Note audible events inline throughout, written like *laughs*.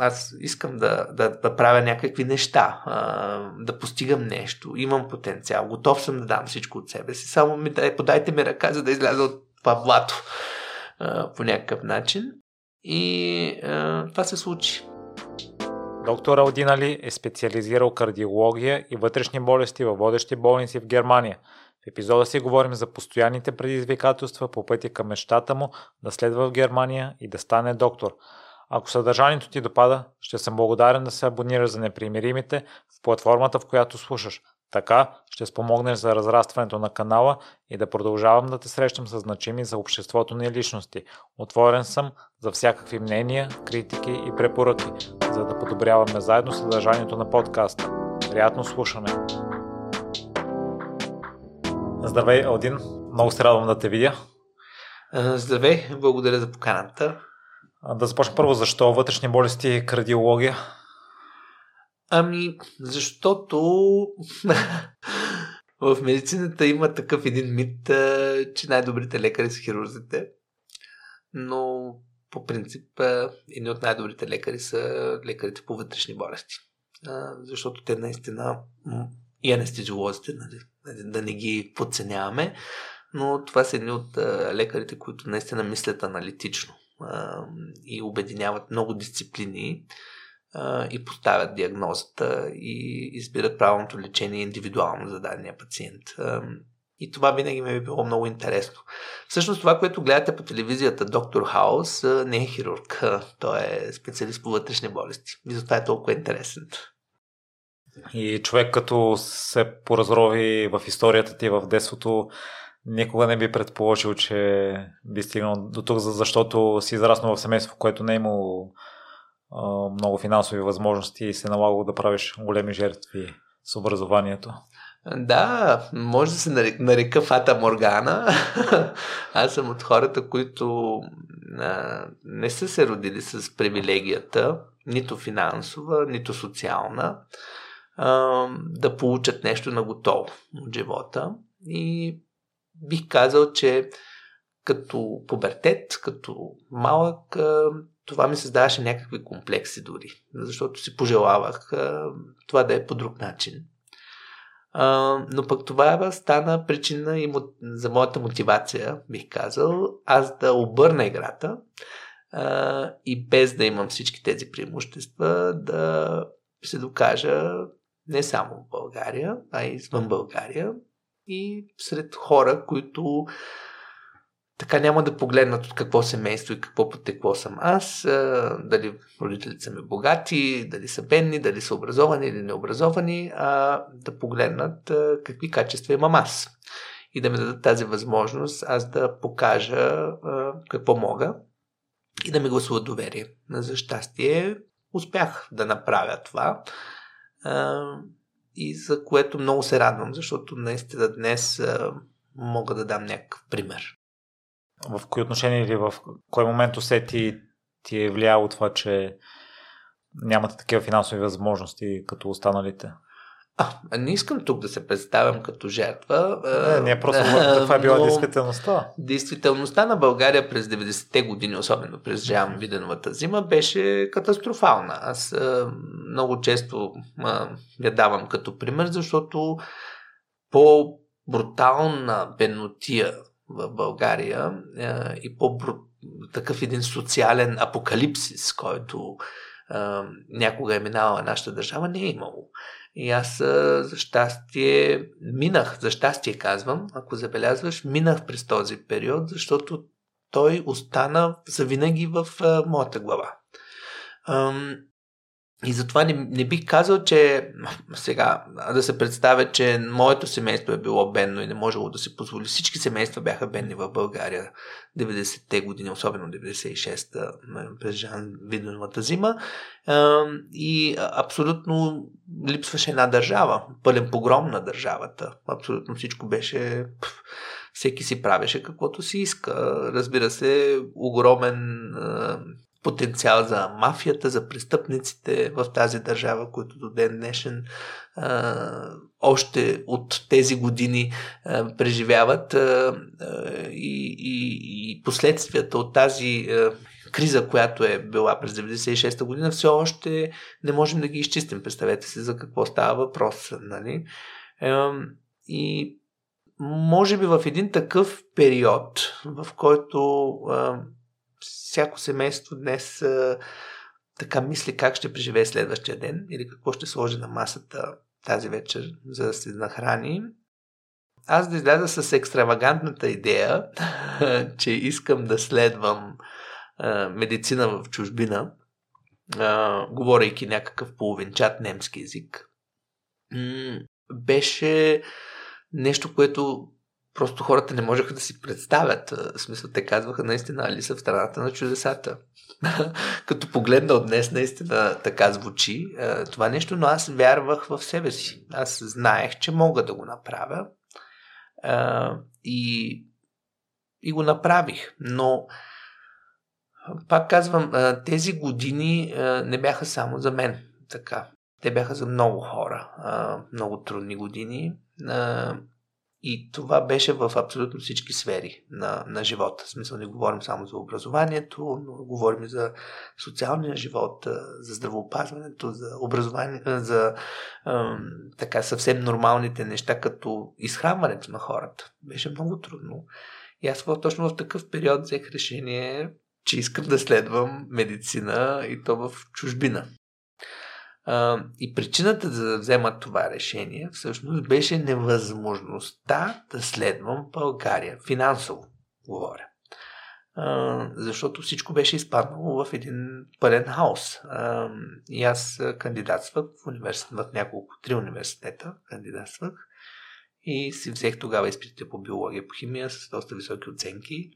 аз искам да, да, да правя някакви неща, а, да постигам нещо, имам потенциал, готов съм да дам всичко от себе си, само ми дай, подайте ми ръка, за да изляза от това блато а, по някакъв начин. И а, това се случи. Доктор Алдинали е специализирал кардиология и вътрешни болести във водещи болници в Германия. В епизода си говорим за постоянните предизвикателства по пътя към мечтата му да следва в Германия и да стане доктор. Ако съдържанието ти допада, ще съм благодарен да се абонираш за непримиримите в платформата, в която слушаш. Така ще спомогнеш за разрастването на канала и да продължавам да те срещам с значими за обществото ни личности. Отворен съм за всякакви мнения, критики и препоръки, за да подобряваме заедно съдържанието на подкаста. Приятно слушане! Здравей, Алдин! Много се радвам да те видя. Здравей, благодаря за поканата. Да започнем първо, защо вътрешни болести и кардиология? Ами, защото *laughs* в медицината има такъв един мит, че най-добрите лекари са хирурзите. Но по принцип едни от най-добрите лекари са лекарите по вътрешни болести. Защото те наистина и анестезиолозите, нали, да не ги подценяваме, но това са едни от лекарите, които наистина мислят аналитично и обединяват много дисциплини и поставят диагнозата и избират правилното лечение индивидуално за дадения пациент. И това винаги ми е било много интересно. Всъщност това, което гледате по телевизията, доктор Хаус, не е хирург. Той е специалист по вътрешни болести. И затова е толкова интересен. И човек като се поразрови в историята ти в детството, никога не би предположил, че би стигнал до тук, защото си израснал в семейство, в което не е имало много финансови възможности и се налагало да правиш големи жертви с образованието. Да, може да се нарека, Фата Моргана. *laughs* Аз съм от хората, които не са се родили с привилегията, нито финансова, нито социална, да получат нещо на готово от живота. И бих казал, че като пубертет, като малък, това ми създаваше някакви комплекси дори, защото си пожелавах това да е по друг начин. но пък това стана причина и за моята мотивация, бих казал, аз да обърна играта и без да имам всички тези преимущества, да се докажа не само в България, а и извън България и сред хора, които така няма да погледнат от какво семейство и какво потекло съм аз, дали родителите са ми богати, дали са бедни, дали са образовани или необразовани, а да погледнат какви качества имам аз. И да ми дадат тази възможност аз да покажа какво мога и да ми гласуват доверие. За щастие успях да направя това и за което много се радвам, защото наистина днес мога да дам някакъв пример. В кои отношения или в кой момент усети ти е влияло това, че нямате такива финансови възможности като останалите? А, не искам тук да се представям като жертва. Не, не просто това е била но действителността. Действителността на България през 90-те години, особено през Жан Виденовата зима, беше катастрофална. Аз много често я давам като пример, защото по брутална беднотия в България и по такъв един социален апокалипсис, който някога е минала нашата държава, не е имало. И аз за щастие минах, за щастие казвам, ако забелязваш, минах през този период, защото той остана завинаги в моята глава. И затова не, не бих казал, че сега да се представя, че моето семейство е било бедно и не можело да се позволи. Всички семейства бяха бедни в България 90-те години, особено 96-та, през Жан Виденовата зима. И абсолютно липсваше една държава, пълен погром на държавата. Абсолютно всичко беше... Всеки си правеше каквото си иска. Разбира се, огромен потенциал за мафията, за престъпниците в тази държава, които до ден днешен а, още от тези години а, преживяват а, а, и, и, и последствията от тази а, криза, която е била през 96-та година, все още не можем да ги изчистим. Представете си за какво става въпрос. Нали? И може би в един такъв период, в който всяко семейство днес така мисли как ще преживее следващия ден или какво ще сложи на масата тази вечер, за да се нахрани. Аз да изляза с екстравагантната идея, *laughs* че искам да следвам а, медицина в чужбина, а, говорейки някакъв половинчат немски язик, м- беше нещо, което просто хората не можеха да си представят. В смисъл, те казваха наистина Алиса в страната на чудесата. *laughs* Като погледна от днес, наистина така звучи това нещо, но аз вярвах в себе си. Аз знаех, че мога да го направя и, и го направих. Но пак казвам, тези години не бяха само за мен. Така. Те бяха за много хора. Много трудни години. И това беше в абсолютно всички сфери на, на живота. В смисъл не говорим само за образованието, но говорим за социалния живот, за здравеопазването, за образование, за ем, така съвсем нормалните неща, като изхранването на хората. Беше много трудно. И аз точно в такъв период взех решение, че искам да следвам медицина и то в чужбина. И причината да взема това решение всъщност беше невъзможността да следвам България. Финансово говоря. А, защото всичко беше изпаднало в един пълен хаос. А, и аз кандидатствах в университет, в няколко, три университета кандидатствах и си взех тогава изпитите по биология, по химия с доста високи оценки.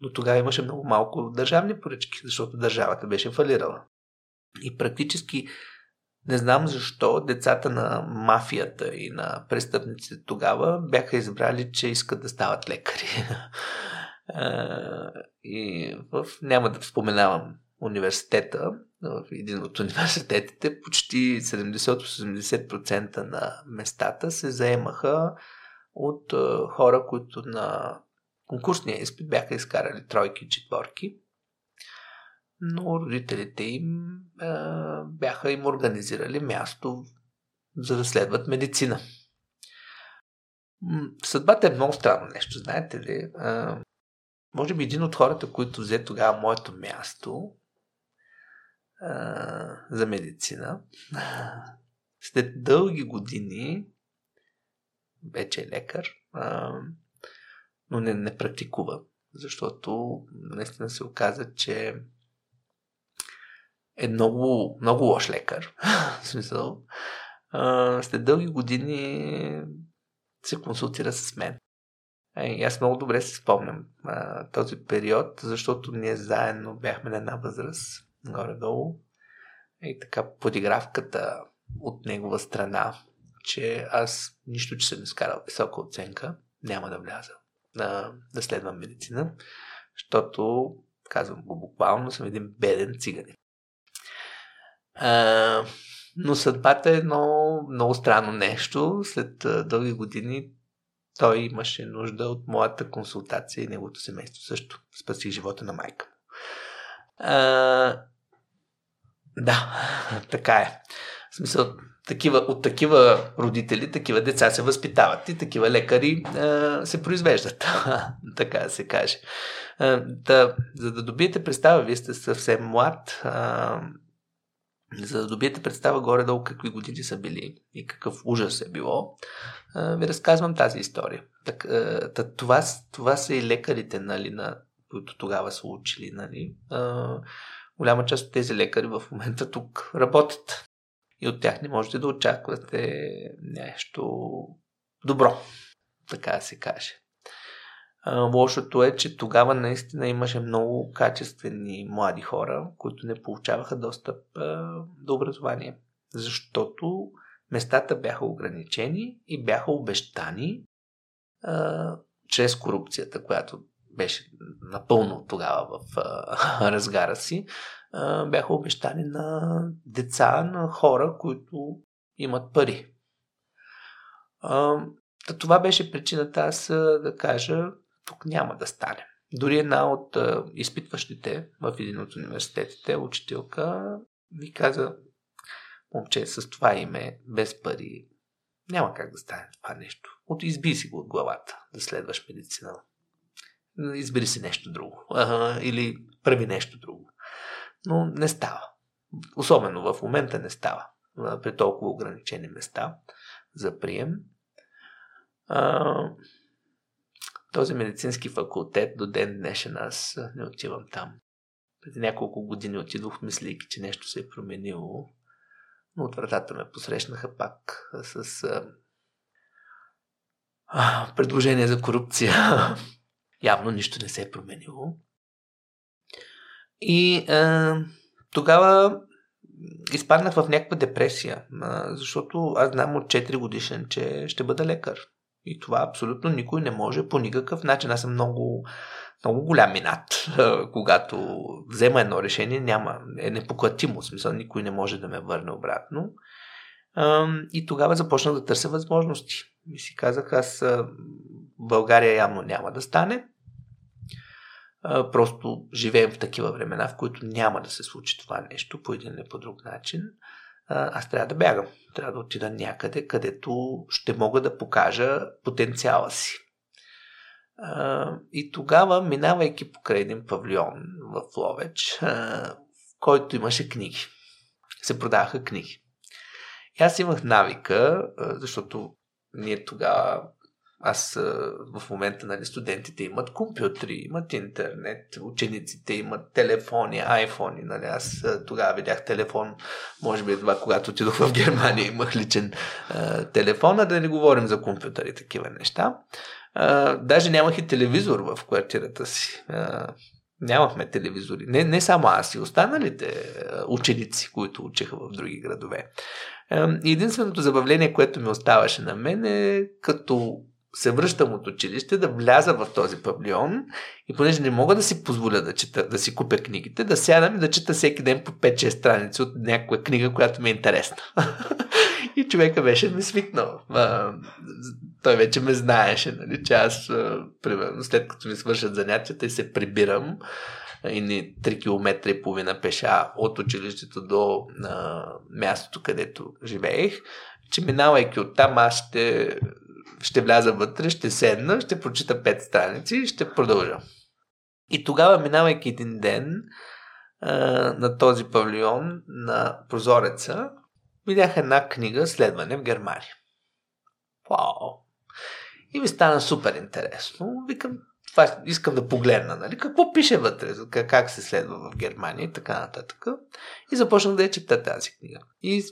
Но тогава имаше много малко държавни поръчки, защото държавата беше фалирала. И практически не знам защо децата на мафията и на престъпниците тогава бяха избрали, че искат да стават лекари. *laughs* и в, няма да споменавам университета, в един от университетите почти 70-80% на местата се заемаха от хора, които на конкурсния изпит бяха изкарали тройки четворки но родителите им е, бяха им организирали място, за да следват медицина. Съдбата е много странно нещо, знаете ли? Е, може би един от хората, които взе тогава моето място е, за медицина, *laughs* след дълги години вече е лекар, е, но не, не практикува, защото наистина се оказа, че е много, много лош лекар. *laughs* в смисъл. А, след дълги години се консултира с мен. И аз много добре си спомням а, този период, защото ние заедно бяхме на една възраст, горе-долу. И така подигравката от негова страна, че аз нищо, че съм изкарал висока оценка, няма да вляза да, да следвам медицина, защото, казвам го буквално, съм един беден циганин. А, но съдбата е едно много странно нещо. След а, дълги години той имаше нужда от моята консултация и неговото семейство също. Спасих живота на майка. А, да, *laughs* така е. В смисъл, такива, от такива родители, такива деца се възпитават и такива лекари а, се произвеждат. *laughs* така да се каже. А, да, за да добиете представа, вие сте съвсем млад. А, за да добиете представа горе-долу какви години са били и какъв ужас е било, ви разказвам тази история. Так, това, това са и лекарите, нали, на, които тогава са учили. Нали. Голяма част от тези лекари в момента тук работят. И от тях не можете да очаквате нещо добро, така да се каже. Лошото е, че тогава наистина имаше много качествени млади хора, които не получаваха достъп до образование. Защото местата бяха ограничени и бяха обещани чрез корупцията, която беше напълно тогава в *laughs* разгара си, бяха обещани на деца, на хора, които имат пари. Това беше причината аз да кажа, тук няма да стане. Дори една от а, изпитващите в един от университетите, учителка, ми каза, момче, с това име, без пари, няма как да стане това нещо. От изби си го от главата, да следваш медицина. Избери си нещо друго. Ага, или прави нещо друго. Но не става. Особено в момента не става. При толкова ограничени места за прием. А, този медицински факултет до ден днешен аз не отивам там. Преди няколко години отидох, мислейки, че нещо се е променило. Но от вратата ме посрещнаха пак с а, а, предложение за корупция. *laughs* Явно нищо не се е променило. И а, тогава изпаднах в някаква депресия, а, защото аз знам от 4 годишен, че ще бъда лекар. И това абсолютно никой не може по никакъв начин. Аз съм много, много голям минат. *laughs* Когато взема едно решение, няма, е непоклатимо. Смисъл, никой не може да ме върне обратно. И тогава започнах да търся възможности. И си казах, аз България явно няма да стане. Просто живеем в такива времена, в които няма да се случи това нещо по един или по друг начин. Аз трябва да бягам. Трябва да отида някъде, където ще мога да покажа потенциала си. И тогава, минавайки покрай един павилион в Ловеч, в който имаше книги, се продаваха книги. И аз имах навика, защото ние тогава аз в момента, нали, студентите имат компютри, имат интернет, учениците имат телефони, айфони, нали, аз тогава видях телефон, може би едва когато отидох в Германия имах личен а, телефон, а да не говорим за компютъри, такива неща. А, даже нямах и телевизор в квартирата си. А, нямахме телевизори. Не, не само аз и останалите ученици, които учеха в други градове. Единственото забавление, което ми оставаше на мен е като се връщам от училище, да вляза в този павилион и понеже не мога да си позволя да, чета, да си купя книгите, да сядам и да чета всеки ден по 5-6 страници от някаква книга, която ми е интересна. *laughs* и човека беше ми свикнал. Той вече ме знаеше, нали, че аз, примерно, след като ми свършат занятията и се прибирам, и ни 3 км и половина пеша от училището до а, мястото, където живеех, че минавайки оттам аз ще ще вляза вътре, ще седна, ще прочита пет страници и ще продължа. И тогава, минавайки един ден а, на този павилион на прозореца, видях една книга Следване в Германия. Вау! И ми стана супер интересно. Викам, това искам да погледна, нали? Какво пише вътре, как се следва в Германия и така нататък. И започнах да я чета тази книга. И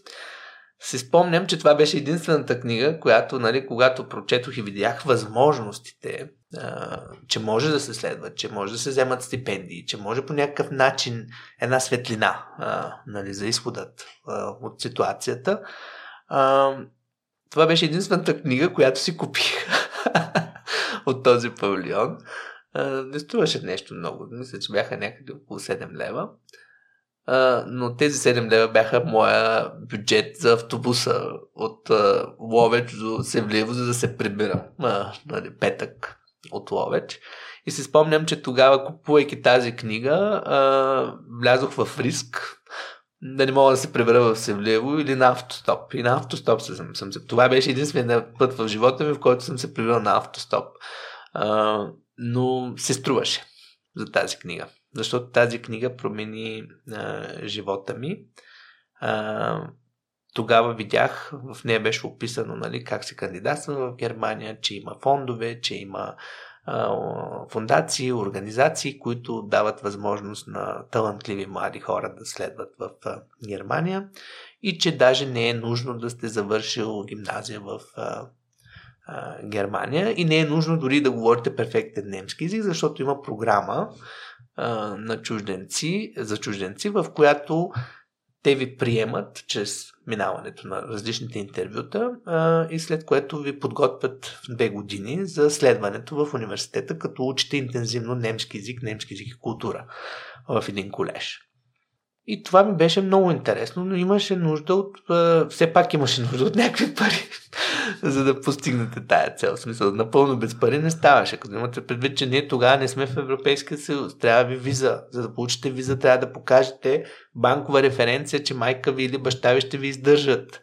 си спомням, че това беше единствената книга, която, нали, когато прочетох и видях възможностите, а, че може да се следва, че може да се вземат стипендии, че може по някакъв начин една светлина а, нали, за изходът а, от ситуацията. А, това беше единствената книга, която си купих *laughs* от този павилион. Не струваше нещо много. Мисля, че бяха някъде около 7 лева но тези 7 лева бяха моя бюджет за автобуса от а, Ловеч до Севлиево, за да се прибирам а, нали, петък от Ловеч. И си спомням, че тогава, купувайки тази книга, а, влязох в риск да не мога да се прибера в Севлиево или на автостоп. И на автостоп съм, съм се. Това беше единственият път в живота ми, в който съм се прибирал на автостоп. А, но се струваше за тази книга защото тази книга промени а, живота ми. А, тогава видях, в нея беше описано нали, как се кандидатства в Германия, че има фондове, че има а, фундации, организации, които дават възможност на талантливи млади хора да следват в а, Германия и че даже не е нужно да сте завършил гимназия в а, Германия и не е нужно дори да говорите перфектен немски език, защото има програма, а, на чужденци, за чужденци, в която те ви приемат чрез минаването на различните интервюта а, и след което ви подготвят две години за следването в университета, като учите интензивно немски язик, немски язик и култура в един колеж. И това ми беше много интересно, но имаше нужда от... Все пак имаше нужда от някакви пари, *laughs* за да постигнете тая цел. В смисъл, напълно без пари не ставаше. Като имате предвид, че ние тогава не сме в Европейския съюз. Трябва ви виза. За да получите виза, трябва да покажете банкова референция, че майка ви или баща ви ще ви издържат.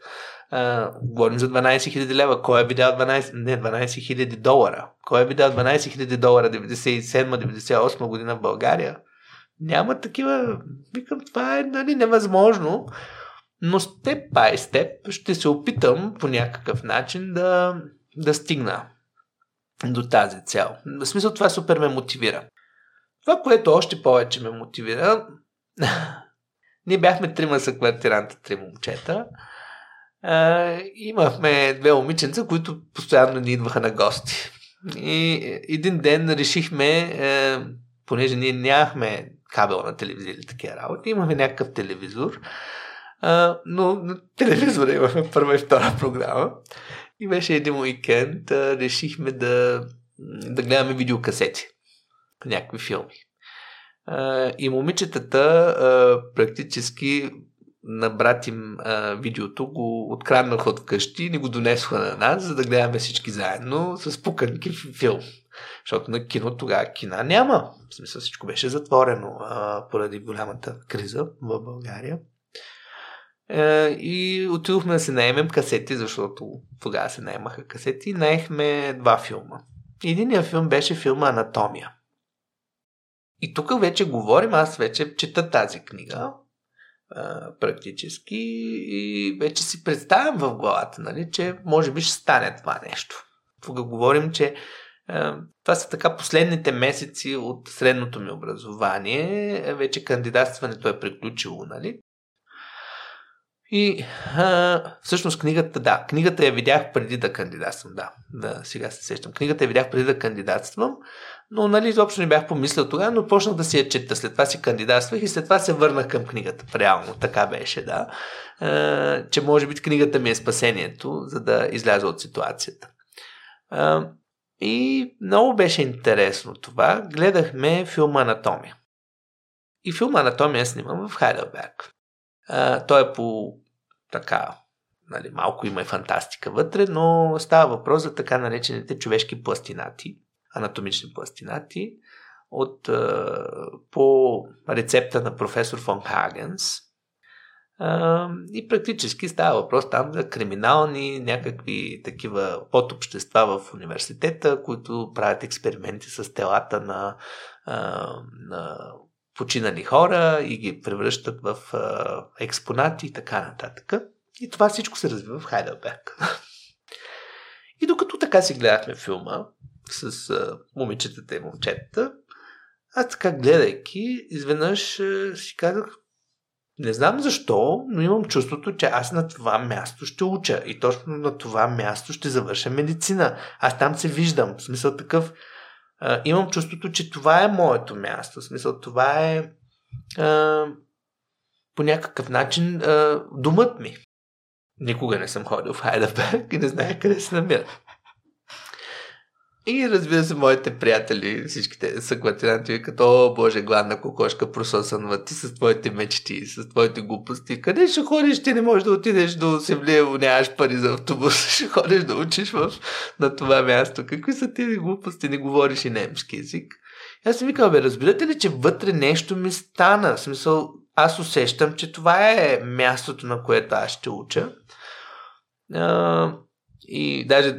Uh, говорим за 12 000 лева. Кой е видял 12, не, 12 000 долара? Кой е видял 12 000 долара 97-98 година в България? Няма такива. Викам, това е нали, невъзможно. Но степ бай степ ще се опитам по някакъв начин да, да стигна до тази цел. В смисъл това супер ме мотивира. Това, което още повече ме мотивира, *laughs* ние бяхме трима са квартиранта, три момчета. Uh, имахме две момиченца, които постоянно ни идваха на гости. И един ден решихме, uh, понеже ние нямахме кабелна телевизия или такива работи, имахме някакъв телевизор, uh, но на телевизора имахме първа и втора програма. И беше един уикенд, uh, решихме да, да гледаме видеокасети. Някакви филми. Uh, и момичетата uh, практически на брат им а, видеото го откраднаха от къщи и ни го донесоха на нас, за да гледаме всички заедно с пуканки филм. Защото на кино тогава кина няма. В смисъл всичко беше затворено а, поради голямата криза в България. А, и отидохме да се наемем касети, защото тогава се наемаха касети и наехме два филма. Единият филм беше филма Анатомия. И тук вече говорим, аз вече чета тази книга, а, практически и вече си представям в главата, нали, че може би ще стане това нещо. Тук говорим, че това са така последните месеци от средното ми образование. Вече кандидатстването е приключило, нали? И а, всъщност книгата, да, книгата я видях преди да кандидатствам, да, да, сега се сещам. Книгата я видях преди да кандидатствам, но нали изобщо не бях помислил тогава, но почнах да си я чета. След това си кандидатствах и след това се върнах към книгата. Реално така беше, да. А, че може би книгата ми е спасението, за да изляза от ситуацията. А, и много беше интересно това. Гледахме филма Анатомия. И филма Анатомия снимам в Хайделберг. А, той е по така, нали, малко има и фантастика вътре, но става въпрос за така наречените човешки пластинати, анатомични пластинати, от, по рецепта на професор фон Хагенс. И практически става въпрос там за криминални някакви такива подобщества в университета, които правят експерименти с телата на, а, на починали хора и ги превръщат в а, експонати и така нататък. И това всичко се развива в Хайделберг. и докато така си гледахме филма с а, момичетата и момчетата, аз така гледайки, изведнъж а, си казах, не знам защо, но имам чувството, че аз на това място ще уча и точно на това място ще завърша медицина. Аз там се виждам. В смисъл такъв, а, имам чувството, че това е моето място. В смисъл, това е а, по някакъв начин а, думът ми. Никога не съм ходил в Хайдаберг и не знае къде се намира. И разбира се, моите приятели, всичките съквартиранти, като, о, боже, гладна кокошка, прососанва ти с твоите мечти, с твоите глупости. Къде ще ходиш? Ти не можеш да отидеш до Севлиево, нямаш пари за автобус. *laughs* Ще ходиш да учиш в, на това място. Какви са тези глупости? Не говориш и немски език. И аз си викам, бе, разбирате ли, че вътре нещо ми стана? В смисъл, аз усещам, че това е мястото, на което аз ще уча. А, и даже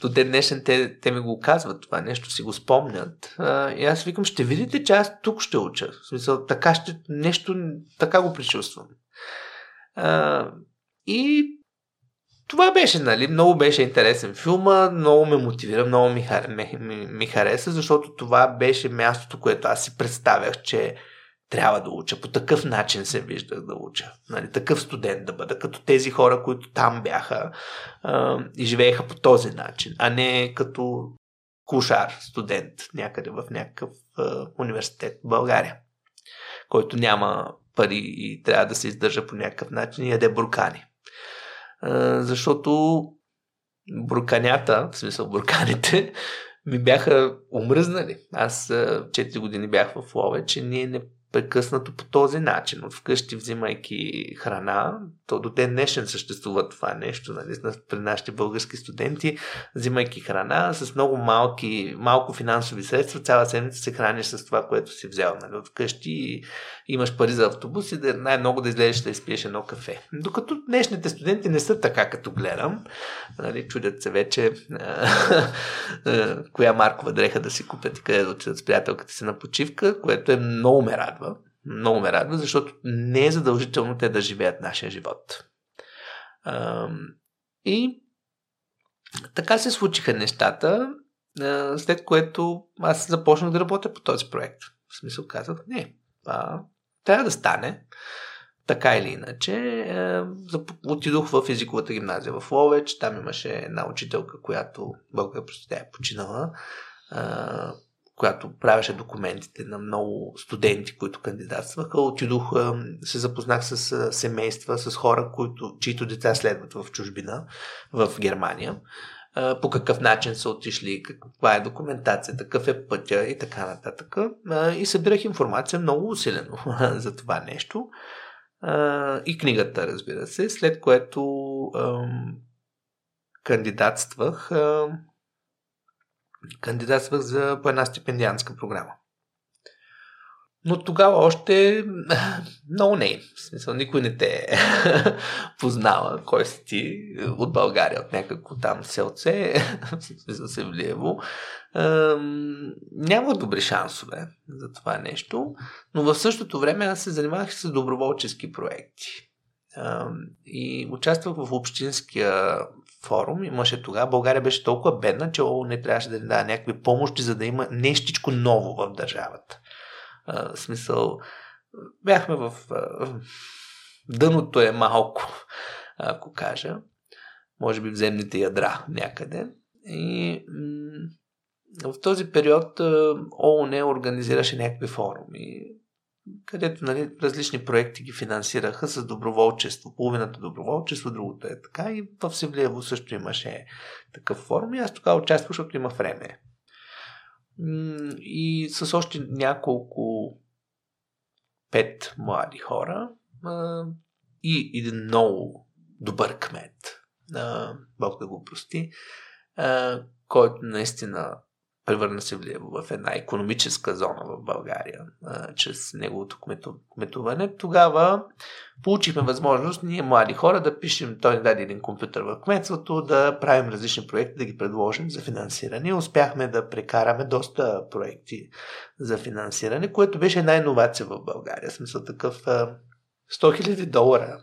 до ден днешен те, те ми го казват това нещо, си го спомнят. А, и аз викам, ще видите, че аз тук ще уча. В смисъл, така ще, нещо, така го причувствам. А, и това беше, нали, много беше интересен филма, много ме мотивира, много ми, ми, ми, ми хареса, защото това беше мястото, което аз си представях, че трябва да уча. По такъв начин се виждах да уча. Нали, такъв студент да бъда, като тези хора, които там бяха а, и живееха по този начин, а не като кушар, студент някъде в някакъв а, университет в България, който няма пари и трябва да се издържа по някакъв начин и яде буркани. А, защото бурканята, в смисъл бурканите, ми бяха омръзнали. Аз 4 години бях в Лове, че ние не прекъснато по този начин, от вкъщи взимайки храна, то до ден днешен съществува това нещо, нали, при нашите български студенти, взимайки храна с много малки, малко финансови средства, цяла седмица се храниш с това, което си взел нали, от вкъщи и имаш пари за автобус и да, най-много да излезеш да изпиеш едно кафе. Докато днешните студенти не са така, като гледам, нали, чудят се вече *laughs* коя маркова дреха да си купят и къде да отидат с приятелката си на почивка, което е много ме радва. Много ме радва, защото не е задължително те да живеят нашия живот. И така се случиха нещата, след което аз започнах да работя по този проект. В смисъл казах, не, а, трябва да стане. Така или иначе, отидох в езиковата гимназия в Ловеч. Там имаше една учителка, която, просто тя е починала, която правеше документите на много студенти, които кандидатстваха. Отидох, се запознах с семейства, с хора, които, чието деца следват в чужбина, в Германия по какъв начин са отишли, каква е документацията, какъв е пътя и така нататък. И събирах информация много усилено *laughs* за това нещо и книгата, разбира се, след което кандидатствах, кандидатствах за по една стипендианска програма. Но тогава още *laughs* много не. В смисъл, никой не те *laughs* познава. Кой си ти от България, от някакво там селце, *laughs* в Севлиево. Няма добри шансове за това нещо. Но в същото време аз се занимавах с доброволчески проекти. И участвах в общинския форум. Имаше тогава. България беше толкова бедна, че не трябваше да ни дава някакви помощи, за да има нещичко ново в държавата. А, смисъл, бяхме в... А, дъното е малко, ако кажа. Може би в земните ядра някъде. И м- в този период ООН организираше някакви форуми, където нали, различни проекти ги финансираха с доброволчество. Половината доброволчество, другото е така. И в Севлиево също имаше такъв форум. И аз тогава участвах, защото има време и с още няколко пет млади хора и един много добър кмет, Бог да го прости, който наистина превърна се в една економическа зона в България а, чрез неговото кметуване. Тогава получихме възможност ние, млади хора, да пишем, той ни даде един компютър в кметството, да правим различни проекти, да ги предложим за финансиране. Успяхме да прекараме доста проекти за финансиране, което беше най новация в България. В смисъл такъв 100 000 долара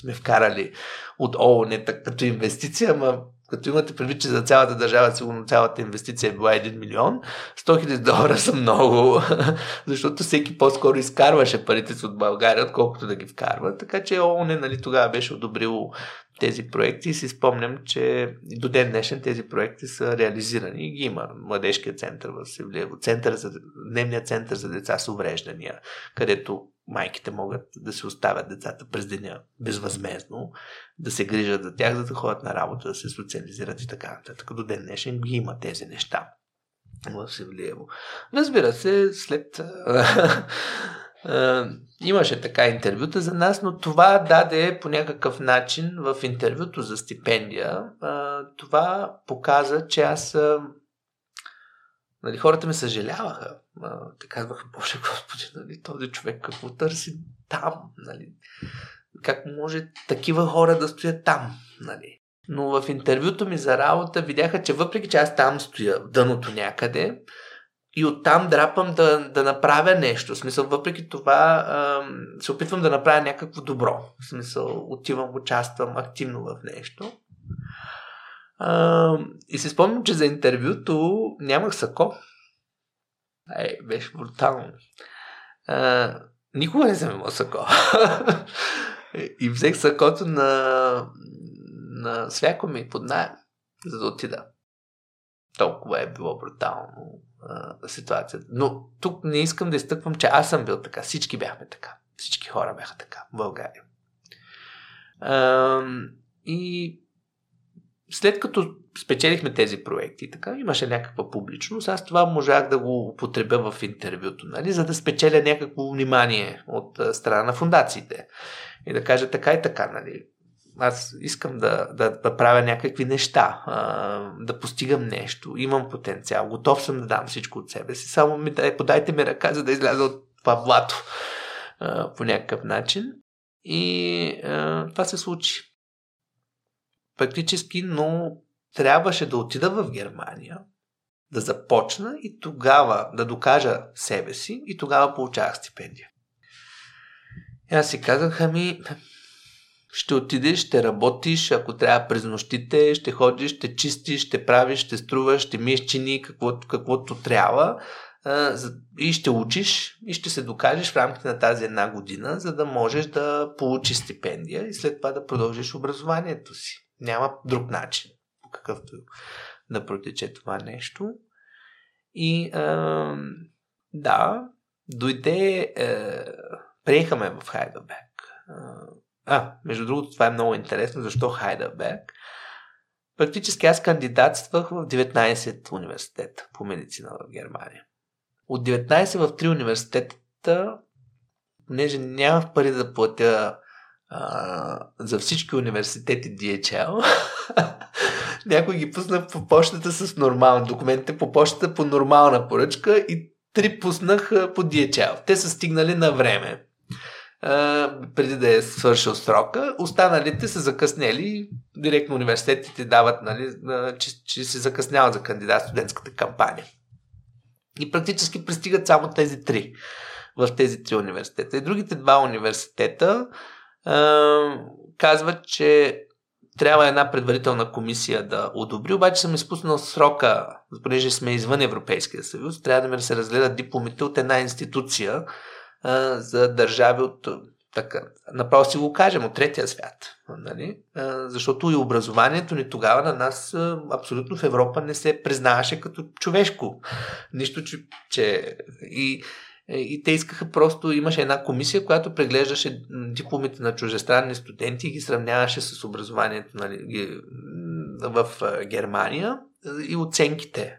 сме вкарали от ООН като инвестиция, ама като имате предвид, че за цялата държава сигурно цялата инвестиция е била 1 милион, 100 хиляди долара са много, *laughs* защото всеки по-скоро изкарваше парите си от България, отколкото да ги вкарва. Така че ООН нали, тогава беше одобрил тези проекти и си спомням, че до ден днешен тези проекти са реализирани и ги има. Младежкия център в Севлиево, център за, дневния център за деца с увреждания, където майките могат да се оставят децата през деня безвъзмезно, да се грижат за тях, за да ходят на работа, да се социализират и така нататък. До ден днешен ги има тези неща в Севлиево. Разбира се, след *laughs* имаше така интервюта за нас, но това даде по някакъв начин в интервюто за стипендия. Това показа, че аз Нали, хората ме съжаляваха. те казваха, Боже Господи, нали, този човек какво търси там? Нали? Как може такива хора да стоят там? Нали? Но в интервюто ми за работа видяха, че въпреки че аз там стоя дъното някъде, и оттам драпам да, да направя нещо. В смисъл, въпреки това ам, се опитвам да направя някакво добро. В смисъл, отивам, участвам активно в нещо. А, и си спомням, че за интервюто нямах сако. Ей, беше брутално. А, никога не съм имал сако. *laughs* и взех сакото на, на свяко ми под найем, за да отида. Толкова е било брутално а, ситуацията. Но тук не искам да изтъквам, че аз съм бил така. Всички бяхме така. Всички хора бяха така в България. А, и след като спечелихме тези проекти, така, имаше някаква публичност, аз това можах да го употребя в интервюто, нали, за да спечеля някакво внимание от страна на фундациите. И да кажа така и така, нали, аз искам да, да, да правя някакви неща, да постигам нещо, имам потенциал, готов съм да дам всичко от себе си, само ми дай, подайте ми ръка, за да изляза от това блато по някакъв начин. И а, това се случи. Практически, но трябваше да отида в Германия, да започна и тогава да докажа себе си и тогава получавах стипендия. И аз си казах, ами, ще отидеш, ще работиш, ако трябва през нощите, ще ходиш, ще чистиш, ще правиш, ще струваш, ще миеш чини, каквото, каквото трябва и ще учиш и ще се докажеш в рамките на тази една година, за да можеш да получиш стипендия и след това да продължиш образованието си. Няма друг начин, по какъвто да протече това нещо. И а, да, дойде, е, приехаме в Хайдълбек. А, между другото, това е много интересно, защо Хайдълбек? Практически аз кандидатствах в 19 университета по медицина в Германия. От 19 в 3 университета, понеже нямах пари да платя а, за всички университети DHL, *laughs* някой ги пусна по почтата с нормални документите, по почтата по нормална поръчка и три пуснах по DHL. Те са стигнали на време. Uh, преди да е свършил срока. Останалите са закъснели. Директно университетите дават, нали, че, че се закъсняват за кандидат студентската кампания. И практически пристигат само тези три в тези три университета. И другите два университета казват, че трябва една предварителна комисия да одобри, обаче съм изпуснал срока, понеже сме извън Европейския съюз, трябва да ми да се разгледат дипломите от една институция, а, за държави от така, направо си го кажем, от третия свят. Нали? А, защото и образованието ни тогава на нас а, абсолютно в Европа не се признаваше като човешко. Нищо, че... че и, и те искаха просто, имаше една комисия, която преглеждаше дипломите на чужестранни студенти и ги сравняваше с образованието нали, в Германия и оценките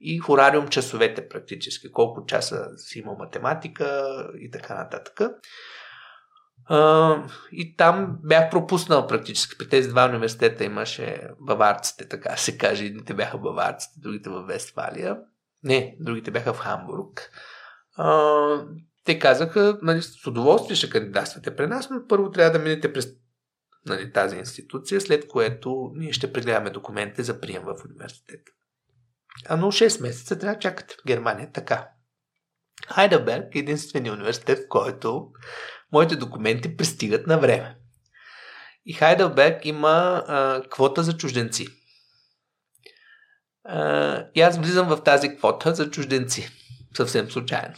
и хорариум часовете практически, колко часа си има математика и така нататък. и там бях пропуснал практически. При тези два университета имаше баварците, така се каже. Едните бяха баварците, другите в Вестфалия. Не, другите бяха в Хамбург. Те казаха, нали, с удоволствие ще кандидатствате при нас, но първо трябва да минете през нали, тази институция, след което ние ще прегледаме документите за прием в университета. А но 6 месеца трябва да чакате в Германия. Така. Хайдълберг е единственият университет, в който моите документи пристигат на време. И Хайдълберг има а, квота за чужденци. А, и аз влизам в тази квота за чужденци. Съвсем случайно.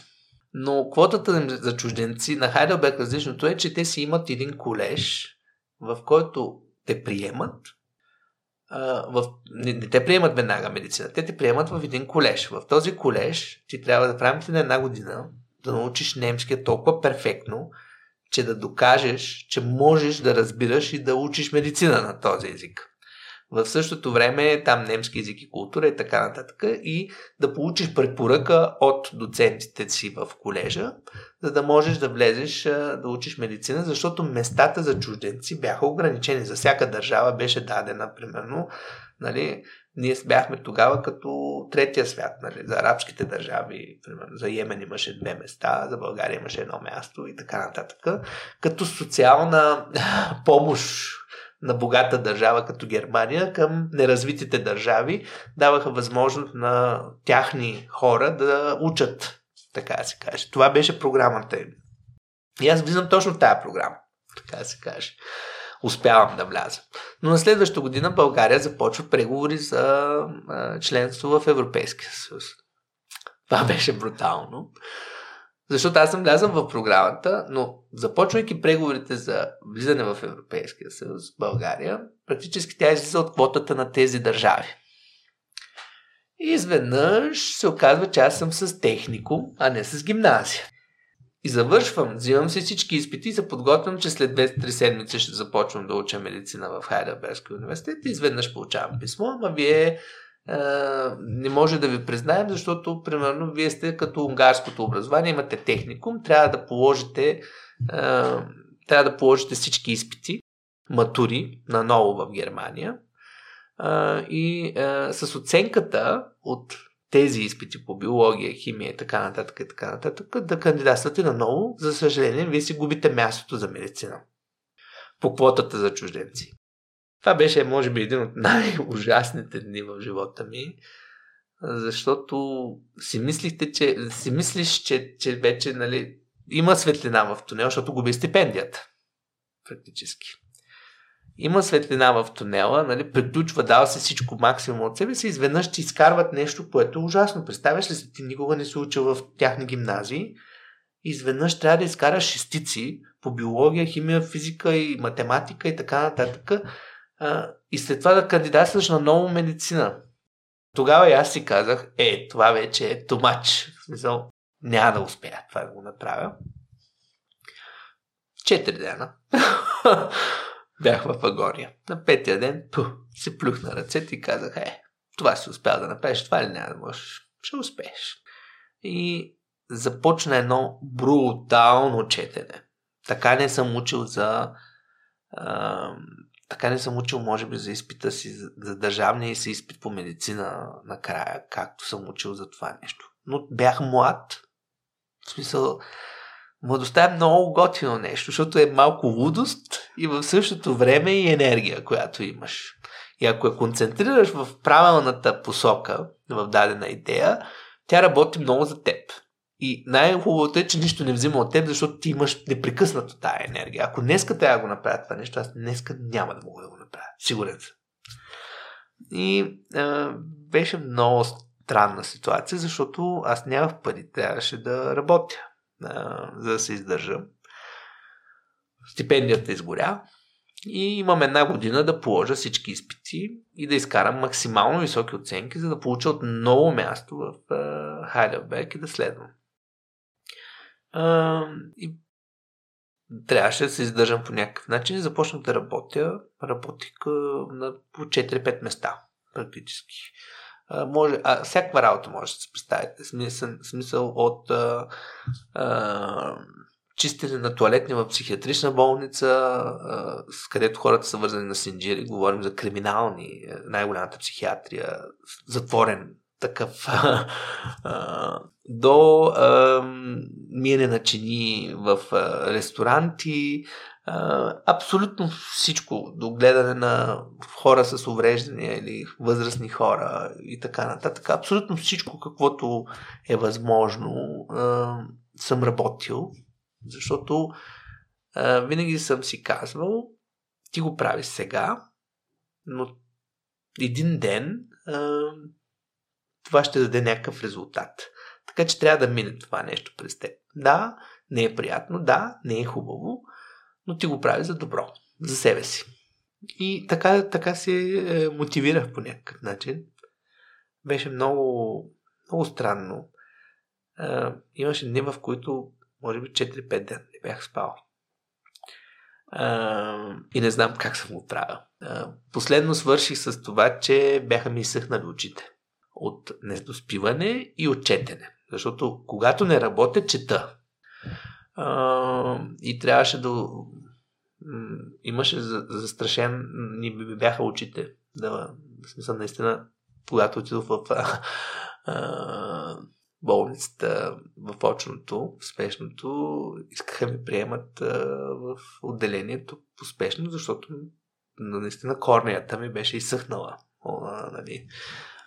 Но квотата за чужденци на Хайдълберг различното е, че те си имат един колеж, в който те приемат в, не, не те приемат веднага медицина, те те приемат в един колеж. В този колеж ти трябва да в рамките на една година да научиш немския толкова перфектно, че да докажеш, че можеш да разбираш и да учиш медицина на този език в същото време там немски език и култура и така нататък и да получиш препоръка от доцентите си в колежа, за да можеш да влезеш да учиш медицина, защото местата за чужденци бяха ограничени. За всяка държава беше дадена, примерно, нали, ние бяхме тогава като третия свят, нали, за арабските държави, примерно, за Йемен имаше две места, за България имаше едно място и така нататък. Като социална *laughs* помощ на богата държава като Германия към неразвитите държави, даваха възможност на тяхни хора да учат, така се каже. Това беше програмата им. И аз влизам точно в тази програма, така се каже. Успявам да вляза. Но на следващата година България започва преговори за членство в Европейския съюз. Това беше брутално. Защото аз съм влязъл в програмата, но започвайки преговорите за влизане в Европейския съюз, България, практически тя излиза от квотата на тези държави. И изведнъж се оказва, че аз съм с технико, а не с гимназия. И завършвам, взимам си всички изпити и се подготвям, че след 2-3 седмици ще започвам да уча медицина в Хайдербергския университет и изведнъж получавам писмо, ама вие не може да ви признаем, защото, примерно, вие сте като унгарското образование, имате техникум, трябва да положите трябва да положите всички изпити, матури, наново в Германия. И с оценката от тези изпити по биология, химия и така нататък и така нататък, да кандидатствате наново. За съжаление, вие си губите мястото за медицина по квотата за чужденци. Това беше, може би, един от най-ужасните дни в живота ми, защото си мислихте, че си мислиш, че, че вече нали, има светлина в тунел, защото губи стипендията. Практически. Има светлина в тунела, нали, приключва, дава се всичко максимум от себе си, изведнъж ти изкарват нещо, което е ужасно. Представяш ли си, ти никога не си учил в тяхни гимназии, изведнъж трябва да изкараш шестици по биология, химия, физика и математика и така нататък. И след това да кандидатстваш на ново медицина. Тогава и аз си казах, е, това вече е тумач. Смисъл, няма да успея това да го направя. Четири дена *laughs* бях в агония. На петия ден пу, се плюх на ръцете и казах, е, това си успял да направиш, това ли няма да можеш? Ще успееш. И започна едно брутално четене. Така не съм учил за... А, така не съм учил, може би, за изпита си за, държавния и се изпит по медицина накрая, както съм учил за това нещо. Но бях млад, в смисъл, младостта е много готино нещо, защото е малко лудост и в същото време и енергия, която имаш. И ако я концентрираш в правилната посока, в дадена идея, тя работи много за теб. И най-хубавото е, че нищо не взима от теб, защото ти имаш непрекъснато тая енергия. Ако днеска трябва да го направя това нещо, аз днеска няма да мога да го направя. Сигурен съм. И а, беше много странна ситуация, защото аз нямах пари, трябваше да работя, а, за да се издържа. Стипендията изгоря и имам една година да положа всички изпити и да изкарам максимално високи оценки, за да получа отново място в Хайдерберг и да следвам. А, и трябваше да се издържам по някакъв начин и започнах да работя. Работих на по 4-5 места практически може, а, всякаква работа може да се представите. Смисъл, смисъл от а, а, чистене на туалетни в психиатрична болница, а, с където хората са вързани на синджири. Говорим за криминални, най-голямата психиатрия, затворен такъв, *laughs* а, до а, миене на чини в а, ресторанти, абсолютно всичко, до гледане на хора с увреждания или възрастни хора и така нататък. Абсолютно всичко, каквото е възможно, съм работил, защото винаги съм си казвал, ти го правиш сега, но един ден това ще даде някакъв резултат. Така че трябва да мине това нещо през теб. Да, не е приятно, да, не е хубаво, но ти го прави за добро, за себе си. И така, така се е, мотивирах по някакъв начин. Беше много, много странно. Е, имаше дни, в които може би 4-5 дена не бях спал. Е, и не знам как съм го правил. Е, последно свърших с това, че бяха ми изсъхнали очите. От недоспиване и от четене. Защото когато не работя, чета и трябваше да имаше застрашен, ни бяха очите. Да, в смисъл, наистина, когато отидох в а, а, болницата, в очното, в спешното, искаха ми приемат а, в отделението по спешно, защото наистина корнията ми беше изсъхнала а, нали,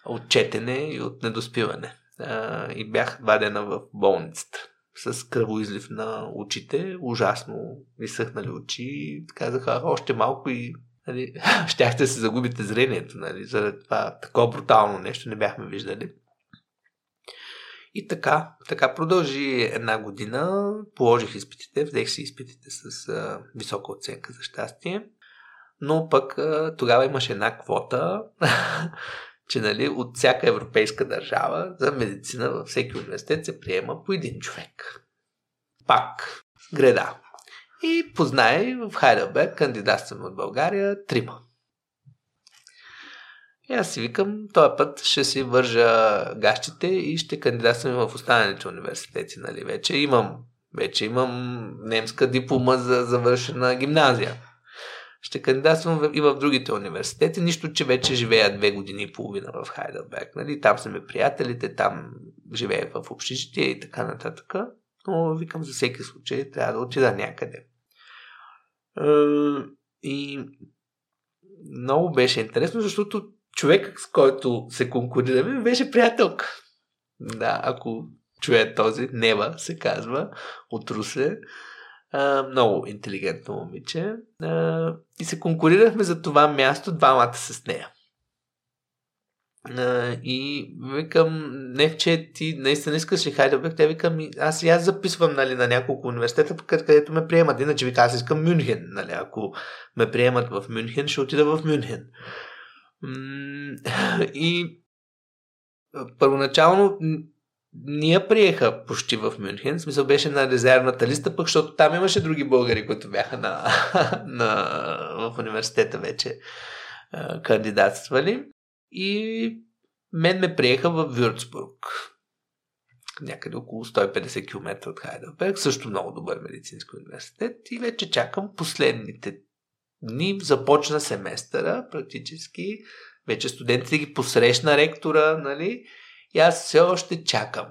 от четене и от недоспиване. А, и бях два дена в болницата с кръвоизлив на очите, ужасно изсъхнали очи. Казаха, още малко и нали, *laughs* щяхте да се загубите зрението, нали, заради това такова брутално нещо не бяхме виждали. И така, така продължи една година, положих изпитите, взех си изпитите с а, висока оценка за щастие, но пък а, тогава имаше една квота *laughs* че нали, от всяка европейска държава за медицина във всеки университет се приема по един човек. пак греда. И познай в Хайдълберг, кандидатстваме от България, трима. И аз си викам, този път ще си вържа гащите и ще кандидатствам в останалите университети, нали, вече имам, вече имам немска диплома за завършена гимназия. Ще кандидатствам и в другите университети, нищо, че вече живея две години и половина в Хайдълберг, нали, там са ми приятелите, там живея в общежитие и така нататък, но викам за всеки случай трябва да отида някъде. И много беше интересно, защото човек, с който се конкурираме, беше приятелка. Да, ако чуе този, Нева се казва, от Русе. А, много интелигентно момиче. А, и се конкурирахме за това място двамата с нея. А, и викам, не че ти наистина искаш ли Хайделберг, те викам, аз и аз записвам нали, на няколко университета, където ме приемат. Иначе вика, аз искам Мюнхен. Нали, ако ме приемат в Мюнхен, ще отида в Мюнхен. И първоначално ние приеха почти в Мюнхен, в смисъл беше на резервната листа, пък защото там имаше други българи, които бяха на, *laughs* на, в университета вече кандидатствали. И мен ме приеха в Вюрцбург, някъде около 150 км от Хайдълберг, също много добър медицински университет и вече чакам последните дни започна семестъра практически. Вече студентите ги посрещна ректора, нали? И аз все още чакам.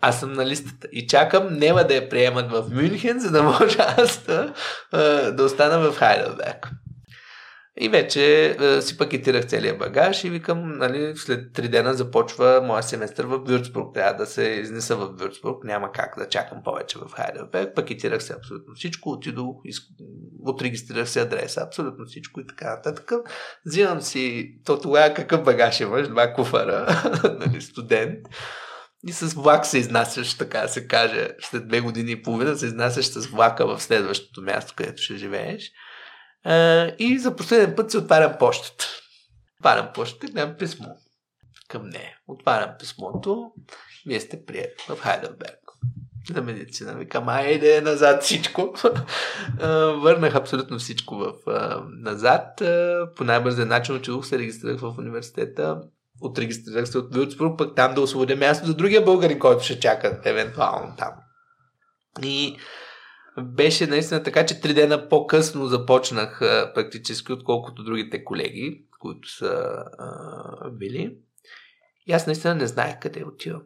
Аз съм на листата и чакам нема да я приемат в Мюнхен, за да може аз да, да остана в Хайделберг. И вече е, си пакетирах целия багаж и викам, нали, след три дена започва моя семестър в Вюрцбург. Трябва да се изнеса в Вюрцбург. Няма как да чакам повече в Хайделберг. Пакетирах се абсолютно всичко. Отидох, отрегистрирах се адреса, абсолютно всичко и така нататък. Взимам си, то тогава какъв багаж имаш? Два куфара, *laughs* нали, студент. И с влак се изнасяш, така се каже, след две години и половина се изнасяш с влака в следващото място, където ще живееш. И за последен път се отварям почтата. Отварям почтата гледам писмо към нея. Отварям писмото. Вие сте прият в Хайденберг на медицина. Викам, айде назад всичко. *laughs* Върнах абсолютно всичко в, назад. По най-бързия начин отидох се регистрирах в университета. Отрегистрирах се от Вюрцбург, пък там да освободя място за другия българин, който ще чака евентуално там. И беше наистина така, че три дена по-късно започнах практически, отколкото другите колеги, които са а, били. И аз наистина не знаех къде отивам.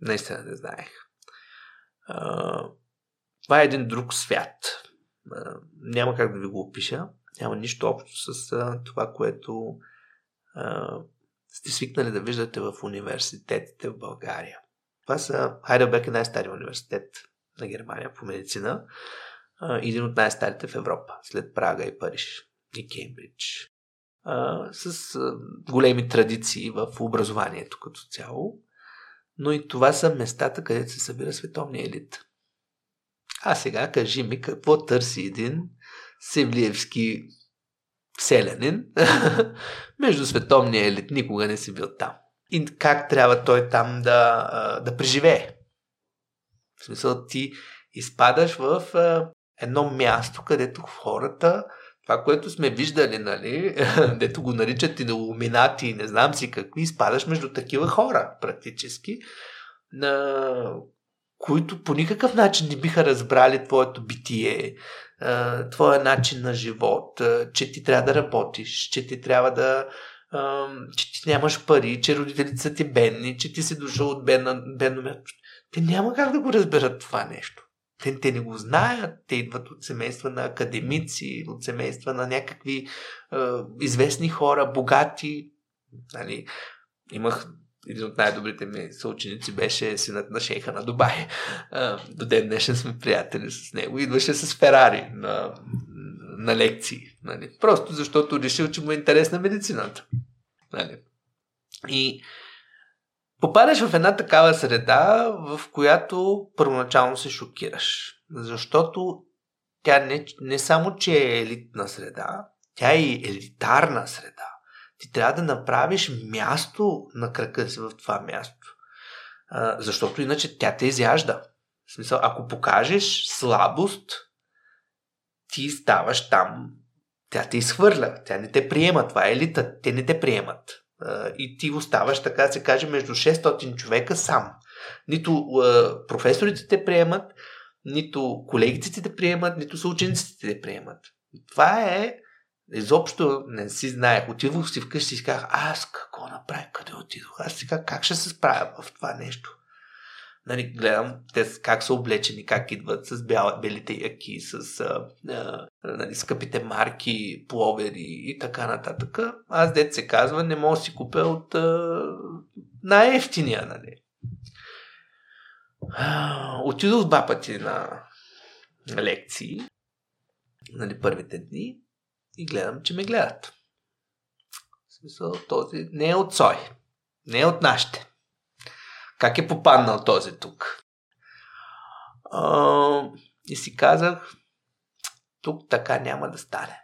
Наистина не знаех. А, това е един друг свят. А, няма как да ви го опиша. Няма нищо общо с а, това, което а, сте свикнали да виждате в университетите в България. Това са Хайделбек е най-стария университет на Германия по медицина. Един от най-старите в Европа, след Прага и Париж и Кембридж. С големи традиции в образованието като цяло. Но и това са местата, където се събира световния елит. А сега кажи ми какво търси един севлиевски селянин *laughs* между световния елит. Никога не си бил там. И как трябва той там да, да преживее. В смисъл ти изпадаш в а, едно място, където хората, това, което сме виждали, нали, *laughs* дето го наричат иллюминати и не знам си какви, изпадаш между такива хора, практически, на които по никакъв начин не биха разбрали твоето битие, твоя начин на живот, че ти трябва да работиш, че ти трябва да че ти нямаш пари, че родителите са ти бедни, че ти си дошъл от бедно място. Те няма как да го разберат това нещо. Те, те не го знаят. Те идват от семейства на академици, от семейства на някакви е, известни хора, богати. Нали, имах един от най-добрите ми съученици беше синът на шейха на Дубай. До ден днешен сме приятели с него. Идваше с Ферари на, на лекции. Нали? Просто защото решил, че му е интересна медицината. Нали? И попадаш в една такава среда, в която първоначално се шокираш. Защото тя не, не само, че е елитна среда, тя е и елитарна среда. Ти трябва да направиш място на крака си в това място. А, защото иначе тя те изяжда. В смисъл, ако покажеш слабост, ти ставаш там, тя те изхвърля, тя не те приема, това е елита, те не те приемат. И ти оставаш, така се каже, между 600 човека сам. Нито професорите те приемат, нито колегите те приемат, нито съучениците те приемат. Това е изобщо не си знаех. Отидох си вкъщи и си казах, аз какво направих, къде отидох? Аз сега как ще се справя в това нещо? Нали, гледам те как са облечени, как идват с бял, белите яки, с а, а, нали, скъпите марки, пловери и така нататък. Аз, дет се казва, не мога да си купя от а, най-ефтиния. Нали. Отидох два пъти на лекции, нали, първите дни и гледам, че ме гледат. В смисъл, този не е от Сой, не е от нашите. Как е попаднал този тук? А, и си казах, тук така няма да стане.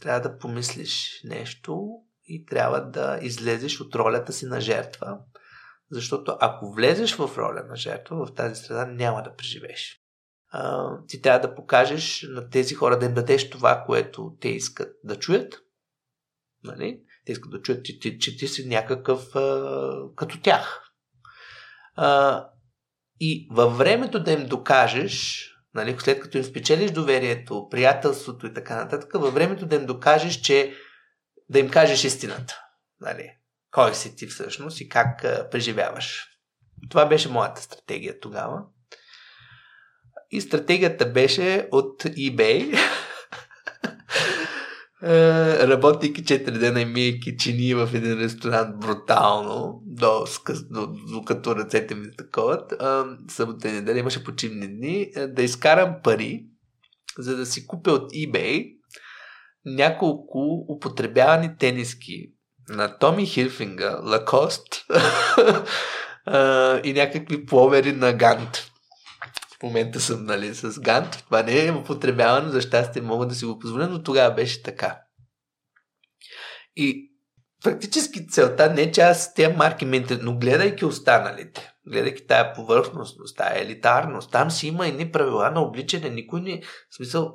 Трябва да помислиш нещо и трябва да излезеш от ролята си на жертва, защото ако влезеш в роля на жертва, в тази среда няма да преживееш. Ти трябва да покажеш на тези хора да им дадеш това, което те искат да чуят. Нали? Те искат да чуят, че, че, че ти си някакъв а, като тях. А, и във времето да им докажеш, нали, след като им спечелиш доверието, приятелството и така нататък, във времето да им докажеш, че да им кажеш истината. Нали, кой си ти всъщност и как а, преживяваш. Това беше моята стратегия тогава. И стратегията беше от eBay *laughs* работейки 4 дена и мийки чини в един ресторант брутално, до, до, докато ръцете ми таковат, събота и неделя имаше почивни дни, е, да изкарам пари, за да си купя от eBay няколко употребявани тениски на Томи Хирфинга, Лакост *laughs* и някакви пловери на Гант. В момента съм нали, с Гант. Това не е употребявано, за щастие мога да си го позволя, но тогава беше така. И фактически целта не е, че аз тези марки ме но гледайки останалите, гледайки тая повърхностност, тая елитарност, там си има едни правила на обличане. Никой не... В смисъл,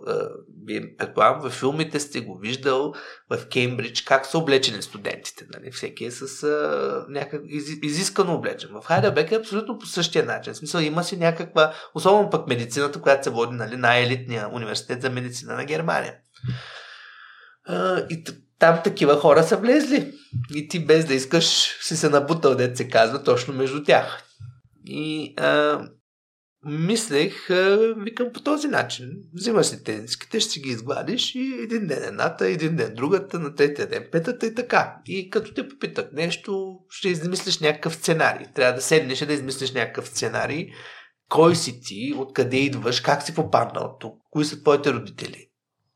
вие предполагам, във филмите сте го виждал в Кембридж, как са облечени студентите. Нали? Всеки е с а, някак из, изискано облечен. В Хайдебек е абсолютно по същия начин. В смисъл, има си някаква, особено пък медицината, която се води нали, най-елитния университет за медицина на Германия. А, и там такива хора са влезли. И ти без да искаш си се набутал, дет се казва, точно между тях. И а, мислех, а, викам по този начин. Взимаш си тениските, ще си ги изгладиш и един ден едната, един ден другата, на третия ден петата и така. И като те попитат нещо, ще измислиш някакъв сценарий. Трябва да седнеш и да измислиш някакъв сценарий. Кой си ти, откъде идваш, как си попаднал тук, кои са твоите родители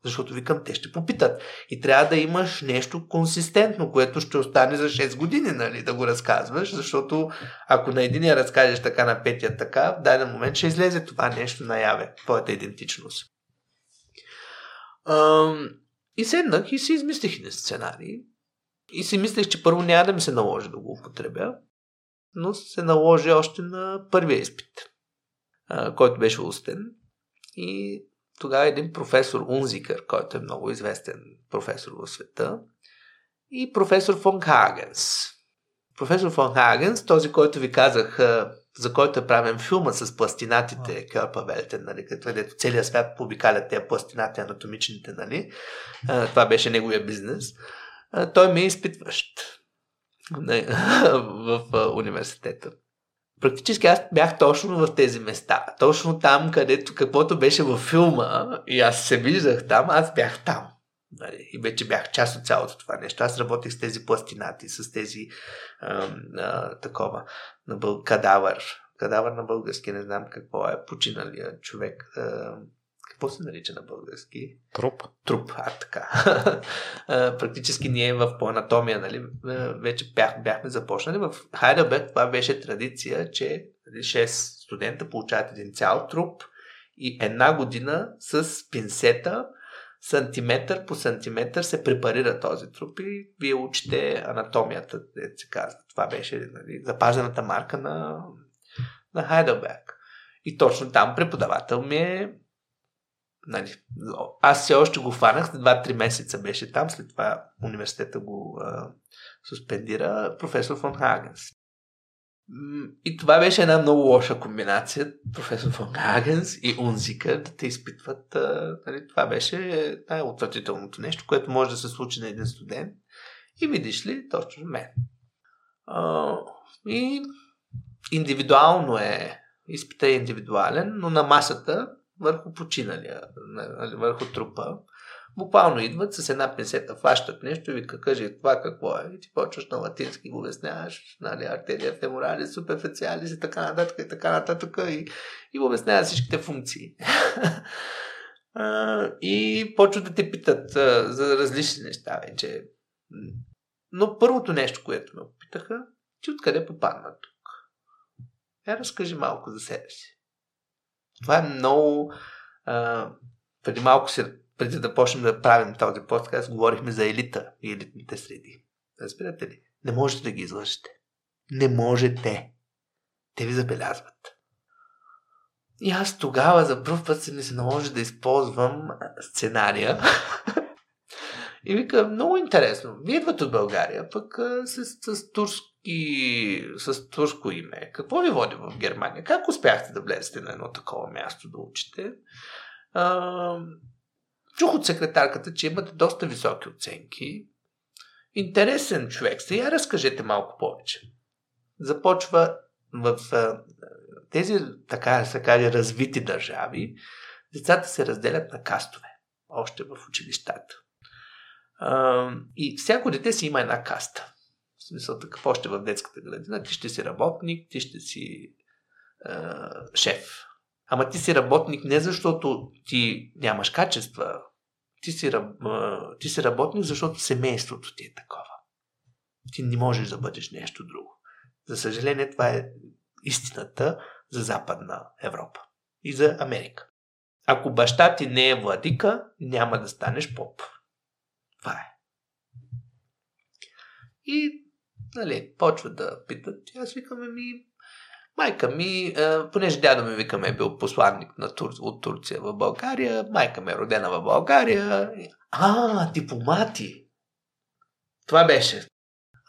защото викам, те ще попитат. И трябва да имаш нещо консистентно, което ще остане за 6 години, нали, да го разказваш, защото ако на единия разкажеш така, на петия така, в даден момент ще излезе това нещо наяве, твоята идентичност. и седнах и си измислих един сценарий. И си мислех, че първо няма да ми се наложи да го употребя, но се наложи още на първия изпит, който беше устен. И тогава един професор Унзикър, който е много известен професор в света, и професор фон Хагенс. Професор фон Хагенс, този, който ви казах, за който е правен филма с пластинатите, Кърпа Велтен, нали, където целият свят публикалят тези пластинати, анатомичните, нали. Това беше неговия бизнес. Той ми е изпитващ *laughs* в университета практически аз бях точно в тези места. Точно там, където каквото беше във филма и аз се виждах там, аз бях там. Нали? И вече бях част от цялото това нещо. Аз работих с тези пластинати, с тези а, а, такова на бъл... кадавър. Кадавър на български, не знам какво е, починалия човек. А, какво се нарича на български? Труп. Труп, а така. *laughs* Практически ние в по анатомия, нали, вече бях, бяхме започнали. В Хайдълберг това беше традиция, че 6 нали, студента получават един цял труп и една година с пинсета сантиметър по сантиметър се препарира този труп и вие учите анатомията, се казва. Това беше нали, запазената марка на, на Хайдълберг. И точно там преподавател ми е нали, аз все още го фанах, 2-3 месеца беше там, след това университета го а, суспендира, професор фон Хагенс. И това беше една много лоша комбинация, професор фон Хагенс и Унзика, да те изпитват. А, нали, това беше най-отвратителното нещо, което може да се случи на един студент. И видиш ли, точно мен. А, и индивидуално е, изпита е индивидуален, но на масата върху починалия, нали, върху трупа. Буквално идват с една пинсета, фащат нещо и вика, кажи това какво е. И ти почваш на латински, го обясняваш, нали, артерия феморали, суперфециалис и така нататък и така нататък и, и обясняваш всичките функции. *laughs* и почват да те питат за различни неща вече. Но първото нещо, което ме попитаха, ти откъде попадна тук? Я разкажи малко за себе си. Това е много... А, преди малко се, преди да почнем да правим този подкаст, говорихме за елита и елитните среди. Разбирате ли? Не можете да ги излъжете. Не можете. Те ви забелязват. И аз тогава за първ път се ми се наложи да използвам сценария. *laughs* и вика, много интересно. Вие идвате от България, пък с, с турск и с турско име. Какво ви води в Германия? Как успяхте да влезете на едно такова място да учите? А, чух от секретарката, че имате доста високи оценки. Интересен човек. Сега разкажете малко повече. Започва в тези, така се каже, развити държави, децата се разделят на кастове. Още в училищата. А, и всяко дете си има една каста смисъл, такъв още в детската градина, ти ще си работник, ти ще си е, шеф. Ама ти си работник не защото ти нямаш качества, ти си, е, ти си работник, защото семейството ти е такова. Ти не можеш да бъдеш нещо друго. За съжаление, това е истината за Западна Европа и за Америка. Ако баща ти не е владика, няма да станеш поп. Това е. И нали, почват да питат. И аз викаме ми, майка ми, понеже дядо ми викаме е бил посланник на Тур, от Турция в България, майка ми е родена в България. А, дипломати. Това беше.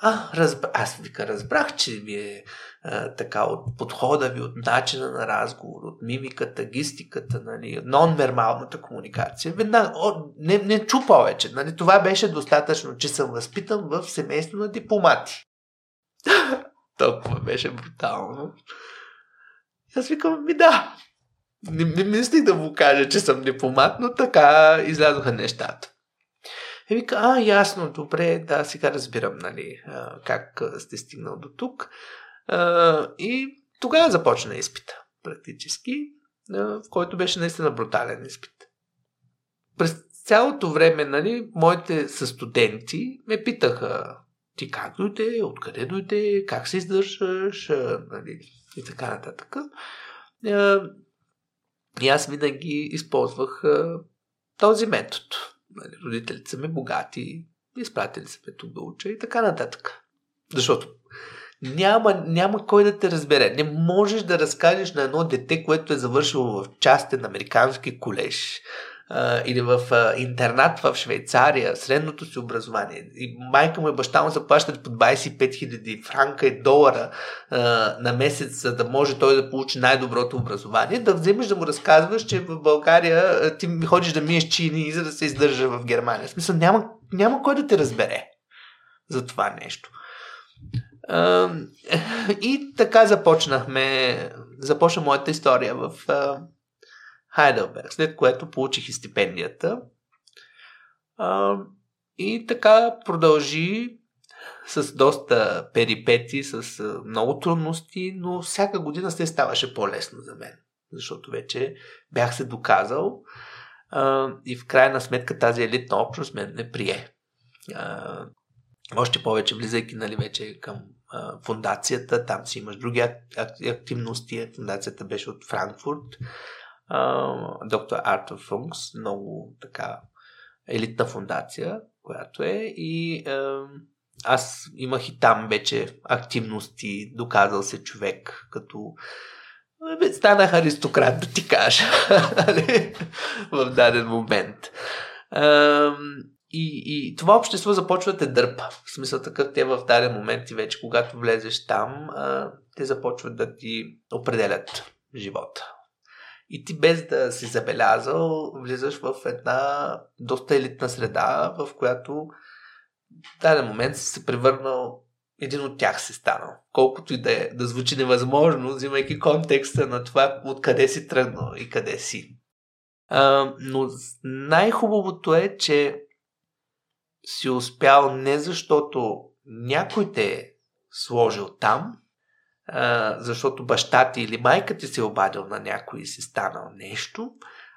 А, разб... аз вика, разбрах, че ви е а, така от подхода ви, от начина на разговор, от мимиката, гистиката, нали, нон-вербалната комуникация. Веднага, о, не, не чу повече. Нали, това беше достатъчно, че съм възпитан в семейство на дипломати. *laughs* Толкова беше брутално. Аз викам, ми да. Не, не мислих да му кажа, че съм дипломат, но така излязоха нещата. И вика, а, ясно, добре, да, сега разбирам, нали, как сте стигнал до тук. И тогава започна изпита, практически, в който беше наистина брутален изпит. През цялото време, нали, моите състуденти ме питаха ти как дойде, откъде дойде, как се издържаш нали, и така нататък. И аз винаги използвах този метод. Нали, родителите ми богати, изпратили са ме тук да уча и така нататък. Защото няма, няма кой да те разбере. Не можеш да разкажеш на едно дете, което е завършило в частен американски колеж, а, или в а, интернат в Швейцария, средното си образование, и майка му и баща му заплащат по 25 000 франка и долара а, на месец, за да може той да получи най-доброто образование, да вземеш да му разказваш, че в България ти ходиш да миеш чини, за да се издържа в Германия. В смисъл, няма, няма кой да те разбере за това нещо. И така започнахме, започна моята история в Хайделберг, след което получих и стипендията. А, и така продължи с доста перипети, с много трудности, но всяка година се ставаше по-лесно за мен, защото вече бях се доказал а, и в крайна сметка тази елитна общност мен не прие. А, още повече, влизайки нали, вече към а, фундацията, там си имаш други активности. Фундацията беше от Франкфурт доктор Артур Функс, много така елитна фундация, която е и а, аз имах и там вече активности, доказал се човек като станах аристократ, да ти кажа, *laughs* нали? в даден момент. И, и това общество започва да те дърпа. В смисъл такъв те в даден момент и вече, когато влезеш там, те започват да ти определят живота. И ти без да си забелязал, влизаш в една доста елитна среда, в която в даден момент си се превърнал един от тях си станал. Колкото и да, е, да звучи невъзможно, взимайки контекста на това откъде си тръгнал и къде си. А, но най-хубавото е, че си успял не защото някой те е сложил там, защото баща ти или майка ти се е обадил на някой и си станал нещо,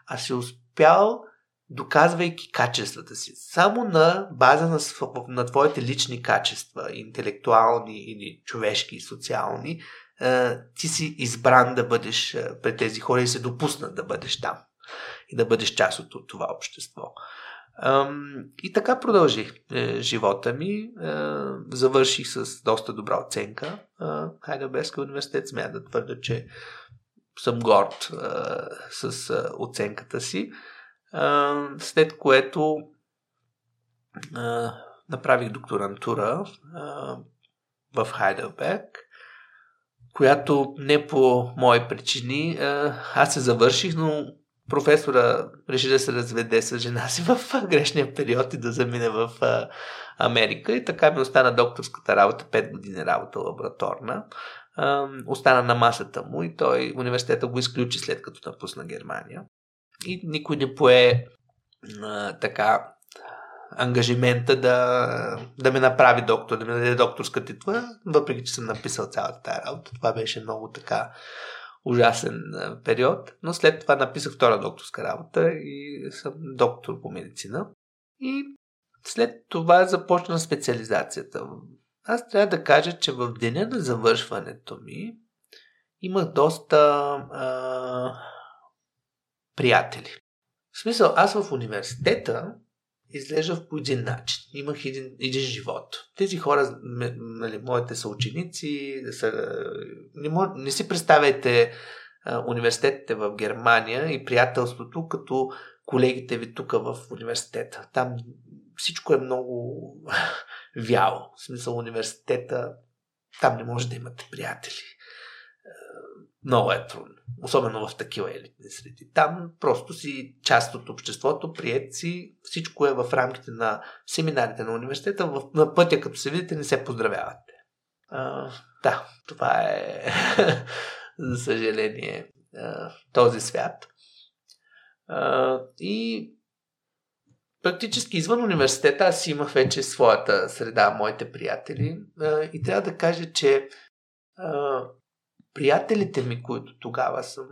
а си успял доказвайки качествата си. Само на база на, на твоите лични качества, интелектуални или човешки и социални, ти си избран да бъдеш пред тези хора и се допуснат да бъдеш там и да бъдеш част от това общество. И така продължих е, живота ми. Е, завърших с доста добра оценка. Хайдълбергския университет смея да твърда, че съм горд е, с оценката си. След което направих докторантура в Хайдълберг, която не по мои причини аз се завърших, но професора реши да се разведе с жена си в грешния период и да замине в Америка. И така ми остана докторската работа, 5 години работа лабораторна. Остана на масата му и той университета го изключи след като напусна Германия. И никой не пое така ангажимента да, да ме направи доктор, да ми даде докторска титла, въпреки че съм написал цялата тази работа. Това беше много така ужасен период, но след това написах втора докторска работа и съм доктор по медицина. И след това започна специализацията. Аз трябва да кажа, че в деня на завършването ми имах доста а, приятели. В смисъл, аз в университета изглеждах по един начин. Имах един, един живот. Тези хора, нали, моите съученици, са, не, мож, не си представяйте университетите в Германия и приятелството като колегите ви тук в университета. Там всичко е много *laughs* вяло. В смисъл университета, там не може да имате приятели. Много е трудно. Особено в такива елитни среди. Там просто си част от обществото, прият си, всичко е в рамките на семинарите на университета. В, на пътя, като се видите, не се поздравявате. А, да, това е, *laughs* за съжаление, този свят. А, и практически извън университета аз имах вече своята среда, моите приятели. А, и трябва да кажа, че приятелите ми, които тогава съм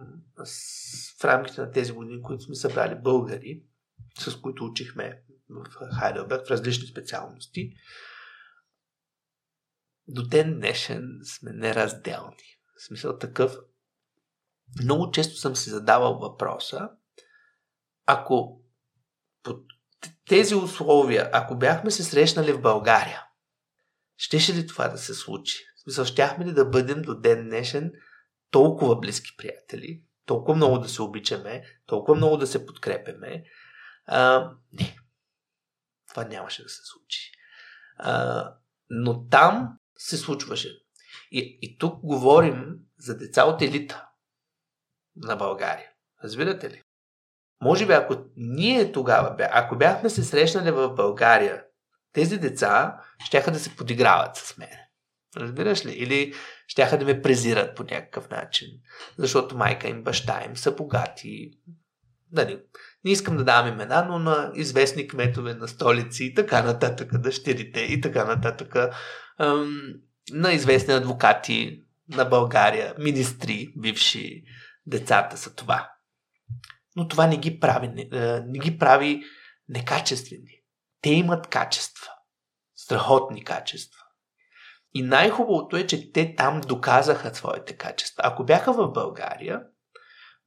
в рамките на тези години, които сме събрали българи, с които учихме в Хайделберг в различни специалности, до ден днешен сме неразделни. В смисъл такъв. Много често съм си задавал въпроса, ако под тези условия, ако бяхме се срещнали в България, щеше ли това да се случи? Смисъл, щяхме ли да бъдем до ден днешен толкова близки приятели, толкова много да се обичаме, толкова много да се подкрепяме? А, не. Това нямаше да се случи. А, но там се случваше. И, и тук говорим за деца от елита на България. Разбирате ли? Може би ако ние тогава, ако бяхме се срещнали в България, тези деца щяха да се подиграват с мен. Разбираш ли? Или щяха да ме презират по някакъв начин. Защото майка им, баща им са богати. Нали, не искам да давам имена, но на известни кметове на столици и така нататък, дъщерите и така нататък, ам, на известни адвокати на България, министри, бивши, децата са това. Но това не ги прави, не, не ги прави некачествени. Те имат качества. Страхотни качества. И най-хубавото е, че те там доказаха своите качества. Ако бяха в България,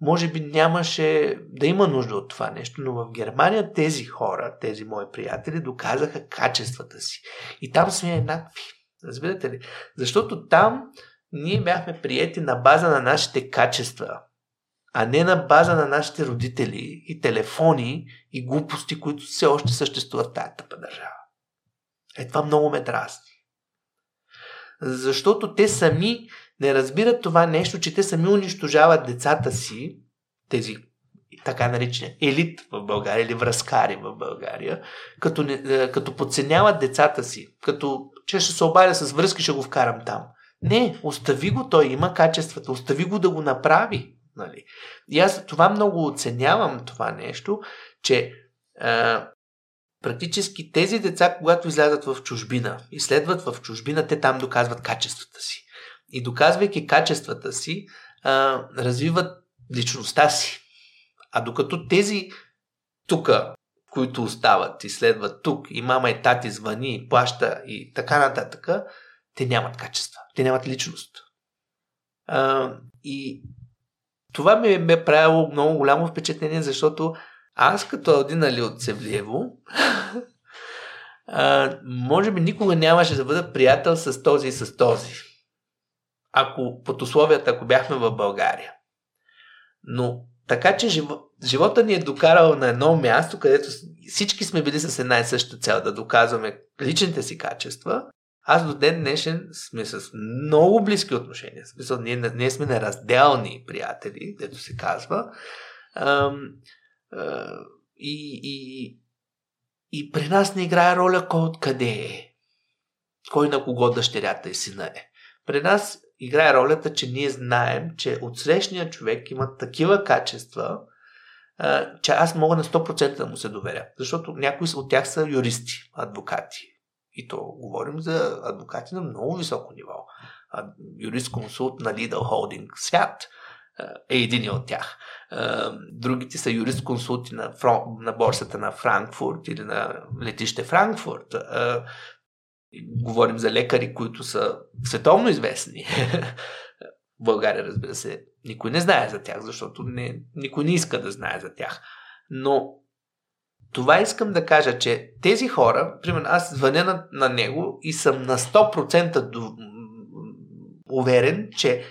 може би нямаше да има нужда от това нещо, но в Германия тези хора, тези мои приятели, доказаха качествата си. И там сме еднакви. Разбирате ли? Защото там ние бяхме приети на база на нашите качества, а не на база на нашите родители и телефони и глупости, които все още съществуват в тази тъпа държава. Е, това много ме дразни. Защото те сами не разбират това нещо, че те сами унищожават децата си, тези така наречения елит в България или връзкари в България, като, е, като подценяват децата си, като че ще се обадя с връзки, ще го вкарам там. Не, остави го, той има качествата, остави го да го направи. Нали? И аз това много оценявам това нещо, че а, практически тези деца, когато излязат в чужбина и следват в чужбина, те там доказват качествата си. И доказвайки качествата си, а, развиват личността си. А докато тези тук, които остават и следват тук, и мама и тати звъни, плаща и така нататък, те нямат качества, те нямат личност. А, и това ми бе правило много голямо впечатление, защото аз като Алдина Ли от Севлиево, може би никога нямаше да бъда приятел с този и с този. Ако под условията, ако бяхме в България. Но така че жив... живота ни е докарал на едно място, където всички сме били с една и съща цел да доказваме личните си качества. Аз до ден днешен сме с много близки отношения. Смисъл, ние, ние сме неразделни приятели, дето се казва. Ам, и, и, и при нас не играе роля кой откъде е. Кой на кого дъщерята и сина е. При нас играе ролята, че ние знаем, че отсрещният човек има такива качества, че аз мога на 100% да му се доверя. Защото някои от тях са юристи, адвокати. И то говорим за адвокати на много високо ниво. Юрист-консулт на Lidl Holding свят е един от тях. Другите са юрист-консулти на, на борсата на Франкфурт или на летище Франкфурт говорим за лекари, които са световно известни. *laughs* В България, разбира се, никой не знае за тях, защото не, никой не иска да знае за тях. Но това искам да кажа, че тези хора, примерно аз звъня на, на него и съм на 100% до, уверен, че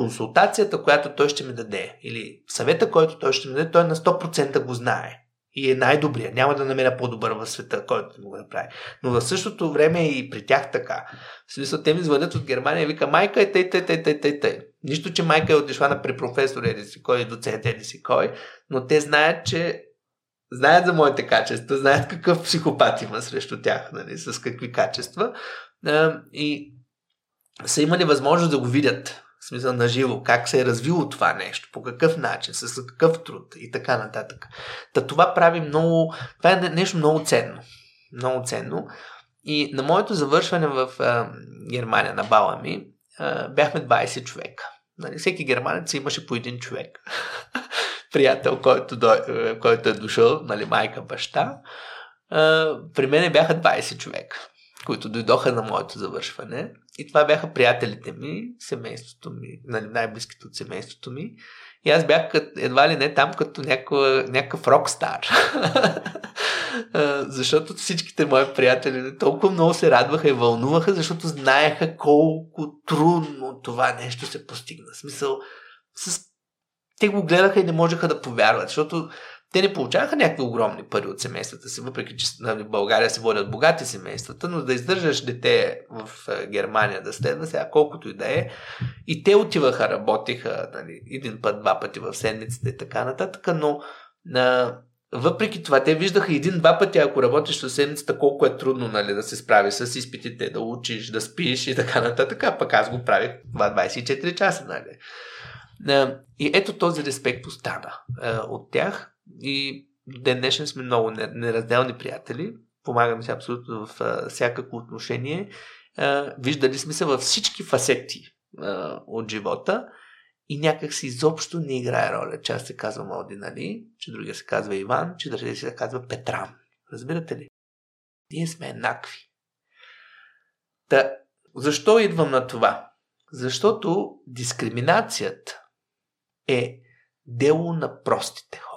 консултацията, която той ще ми даде, или съвета, който той ще ми даде, той на 100% го знае и е най-добрия. Няма да намеря по-добър в света, който мога да прави. Но в същото време и при тях така. В смисъл, те ми звънят от Германия и вика, майка е тъй, тъй, тъй, тъй, тъй, тъй. Нищо, че майка е отишла на при професор еди си кой, доцент еди си кой, но те знаят, че знаят за моите качества, знаят какъв психопат има срещу тях, нали, с какви качества. И са имали възможност да го видят в смисъл на живо, как се е развило това нещо, по какъв начин, с какъв труд и така нататък. Та това прави много, това е нещо много ценно. Много ценно. И на моето завършване в а, Германия, на бала ми, а, бяхме 20 човека. Нали, всеки германец имаше по един човек. *laughs* Приятел, който, дой, който е дошъл, нали, майка, баща. А, при мен бяха 20 човека които дойдоха на моето завършване. И това бяха приятелите ми, семейството ми, нали, най-близките от семейството ми. И аз бях едва ли не там като някакъв, някакъв рокстар. *laughs* защото всичките мои приятели толкова много се радваха и вълнуваха, защото знаеха колко трудно това нещо се постигна. В смисъл, с... те го гледаха и не можеха да повярват, защото те не получаваха някакви огромни пари от семействата си, въпреки че нали, в България се водят богати семействата, но да издържаш дете в Германия да следва сега, колкото и да е. И те отиваха, работиха нали, един път, два пъти в седмицата и така нататък, но а, въпреки това, те виждаха един-два пъти, ако работиш в седмицата, колко е трудно нали, да се справиш с изпитите, да учиш, да спиш и така нататък, а пък аз го правих 24 часа. Нали. И ето този респект остана от тях и ден днешен сме много неразделни приятели. Помагаме се абсолютно в всякакво отношение. Виждали сме се във всички фасети от живота и някак си изобщо не играе роля, че аз се казвам Малди, нали? Че другия се казва Иван, че другия се казва Петран. Разбирате ли? Ние сме еднакви. Та, защо идвам на това? Защото дискриминацията е дело на простите хора.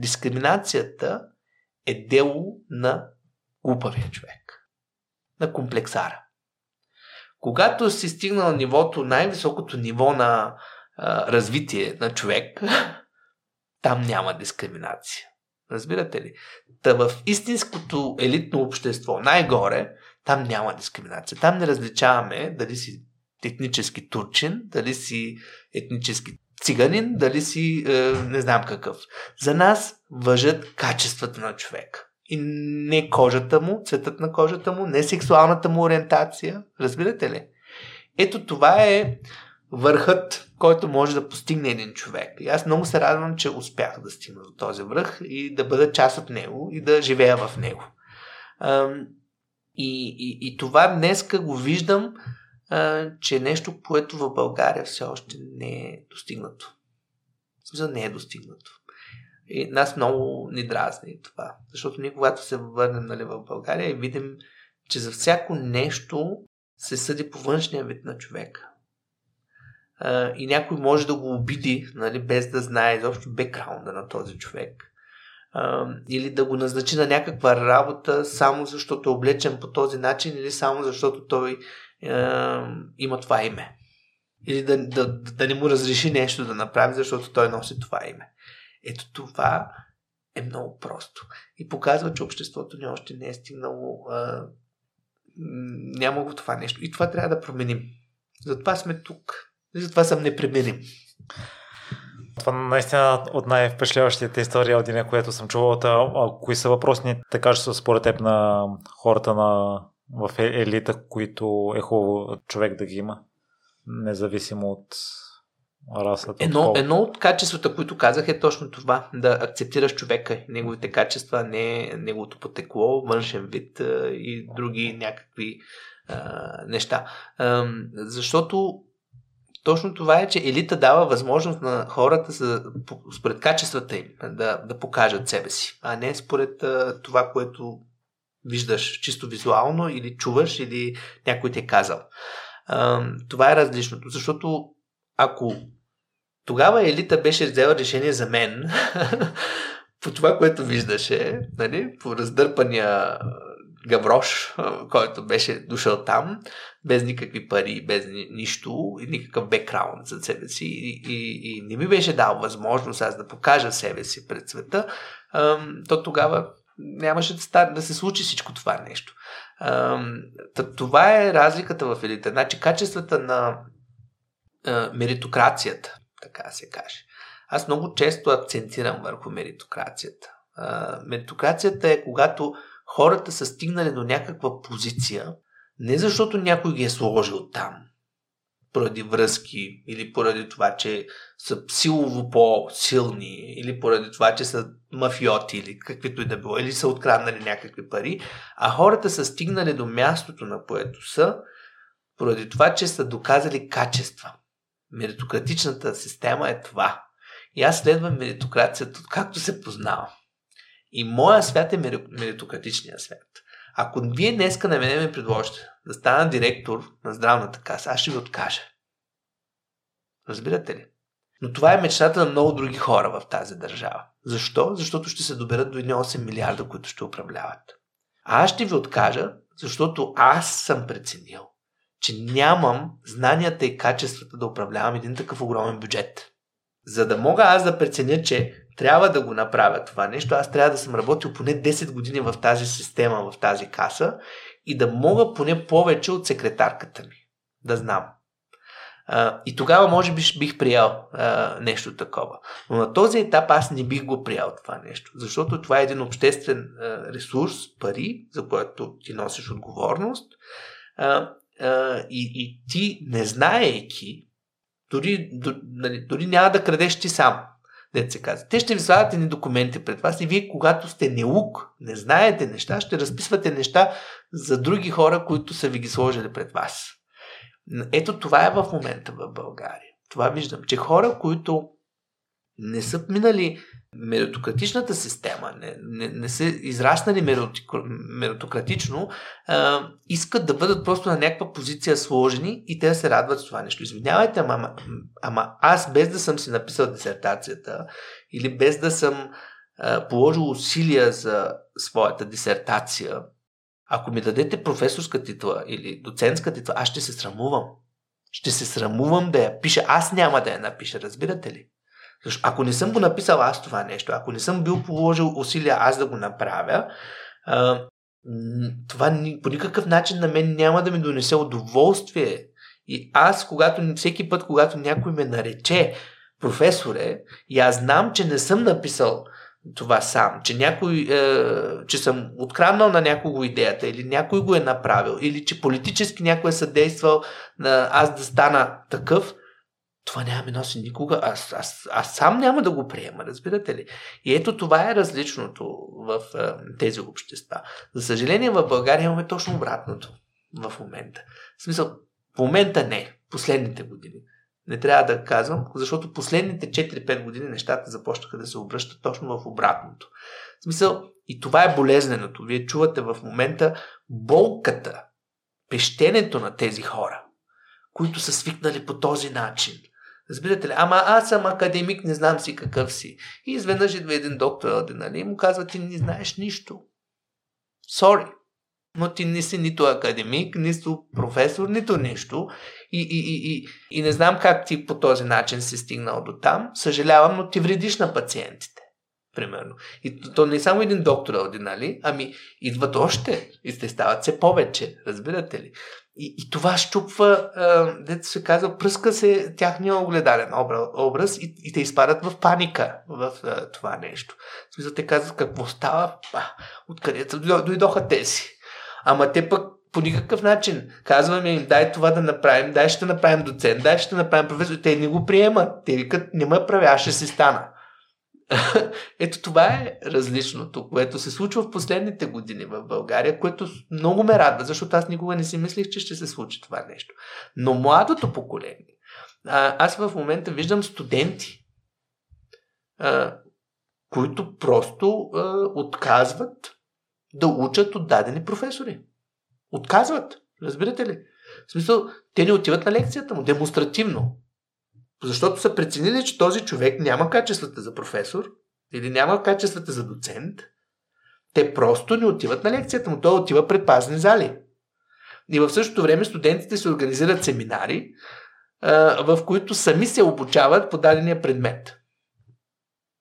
Дискриминацията е дело на глупавия човек, на комплексара, Когато си стигнал нивото, най-високото ниво на а, развитие на човек, *laughs* там няма дискриминация. Разбирате ли? Та в истинското елитно общество, най-горе, там няма дискриминация. Там не различаваме дали си етнически турчин, дали си етнически циганин, дали си е, не знам какъв. За нас въжат качествата на човек. И не кожата му, цветът на кожата му, не сексуалната му ориентация. Разбирате ли? Ето това е върхът, който може да постигне един човек. И аз много се радвам, че успях да стигна до този връх и да бъда част от него и да живея в него. И, и, и това днеска го виждам, че е нещо, което в България все още не е достигнато. За не е достигнато. И нас много ни дразни това. Защото ние, когато се върнем нали, в България и видим, че за всяко нещо се съди по външния вид на човека и някой може да го обиди, нали, без да знае изобщо бекграунда на този човек. Или да го назначи на някаква работа само защото е облечен по този начин или само защото той има това име. Или да, да, да не му разреши нещо да направи, защото той носи това име. Ето това е много просто. И показва, че обществото ни още не е стигнало. А, няма го това нещо. И това трябва да променим. Затова сме тук. И затова съм непримирим. Това наистина от най-впечатляващите истории от деня, което съм чувал. А, кои са въпросните качества според теб на хората на, в е, елита, които е хубаво човек да ги има, независимо от расата? Едно, едно от качествата, които казах е точно това, да акцептираш човека, неговите качества, не неговото потекло, външен вид и други някакви а, неща. А, защото точно това е, че елита дава възможност на хората за, според качествата им да, да покажат себе си, а не според а, това, което виждаш чисто визуално или чуваш или някой ти е казал. А, това е различното, защото ако тогава елита беше взела решение за мен, *laughs* по това, което виждаше, нали, по раздърпания гаврош, който беше дошъл там, без никакви пари, без ни, нищо никакъв бекграунд за себе си и, и, и не ми беше дал възможност аз да покажа себе си пред света, то тогава нямаше да, стар, да се случи всичко това нещо. Това е разликата в елита. Значи качествата на меритокрацията, така се каже. Аз много често акцентирам върху меритокрацията. Меритокрацията е когато хората са стигнали до някаква позиция, не защото някой ги е сложил там, поради връзки, или поради това, че са силово по-силни, или поради това, че са мафиоти, или каквито и да било, или са откраднали някакви пари, а хората са стигнали до мястото, на което са, поради това, че са доказали качества. Меритократичната система е това. И аз следвам меритокрацията, както се познавам. И моя свят е меритократичния свят. Ако вие днеска на мене ме предложите да стана директор на здравната каса, аз ще ви откажа. Разбирате ли? Но това е мечтата на много други хора в тази държава. Защо? Защото ще се доберат до 8 милиарда, които ще управляват. А аз ще ви откажа, защото аз съм преценил, че нямам знанията и качествата да управлявам един такъв огромен бюджет. За да мога аз да преценя, че трябва да го направя това нещо, аз трябва да съм работил поне 10 години в тази система, в тази каса и да мога поне повече от секретарката ми. Да знам. А, и тогава може би бих приял а, нещо такова. Но на този етап аз не бих го приял това нещо, защото това е един обществен а, ресурс, пари, за което ти носиш отговорност. А, а, и, и ти, не знаейки, дори, дори, дори няма да крадеш ти сам дете се. Те ще ви слагат едни документи пред вас и вие, когато сте неук, не знаете неща, ще разписвате неща за други хора, които са ви ги сложили пред вас. Ето това е в момента в България. Това виждам, че хора, които не са минали меритократичната система, не, не, не са израснали меритократично, а, искат да бъдат просто на някаква позиция сложени и те да се радват с това нещо. Извинявайте, ама, ама, ама аз без да съм си написал дисертацията или без да съм а, положил усилия за своята дисертация, Ако ми дадете професорска титла или доцентска титла, аз ще се срамувам. Ще се срамувам да я пиша. Аз няма да я напиша, разбирате ли? Защо, ако не съм го написал аз това нещо, ако не съм бил положил усилия аз да го направя, а, това по никакъв начин на мен няма да ми донесе удоволствие. И аз, когато, всеки път, когато някой ме нарече професоре, и аз знам, че не съм написал това сам, че, някой, е, че съм откраднал на някого идеята или някой го е направил или че политически някой е съдействал на аз да стана такъв, това няма ми носи никога. Аз, аз, аз сам няма да го приема, разбирате ли? И ето това е различното в е, тези общества. За съжаление в България имаме точно обратното в момента. В смисъл, в момента не, последните години. Не трябва да казвам, защото последните 4-5 години нещата започнаха да се обръщат точно в обратното. В смисъл, и това е болезненото. Вие чувате в момента болката, пещенето на тези хора, които са свикнали по този начин. Разбирате ли? Ама аз съм академик, не знам си какъв си. И изведнъж идва един доктор, нали, и му казва, ти не знаеш нищо. Сори но ти не си нито академик, нито професор, нито нищо. И, и, и, и, и не знам как ти по този начин си стигнал до там. Съжалявам, но ти вредиш на пациентите. Примерно. И то, то не е само един доктор Ауди, нали? Ами идват още и те стават все повече. Разбирате ли? И, и това щупва, дето се казва, пръска се тяхния огледален образ и, и те изпадат в паника в а, това нещо. В смисъл, те казват какво става, откъде дойдоха тези. Ама те пък по никакъв начин. Казваме им, дай това да направим, дай ще направим доцент, дай ще направим професор. Те не го приемат. Те викат, не ме прави, аз ще си стана. *laughs* Ето това е различното, което се случва в последните години в България, което много ме радва, защото аз никога не си мислих, че ще се случи това нещо. Но младото поколение, аз в момента виждам студенти, които просто отказват да учат от дадени професори. Отказват. Разбирате ли? В смисъл, те не отиват на лекцията му демонстративно. Защото са преценили, че този човек няма качествата за професор или няма качествата за доцент. Те просто не отиват на лекцията му. Той отива пред пазни зали. И в същото време студентите се организират семинари, в които сами се обучават по дадения предмет.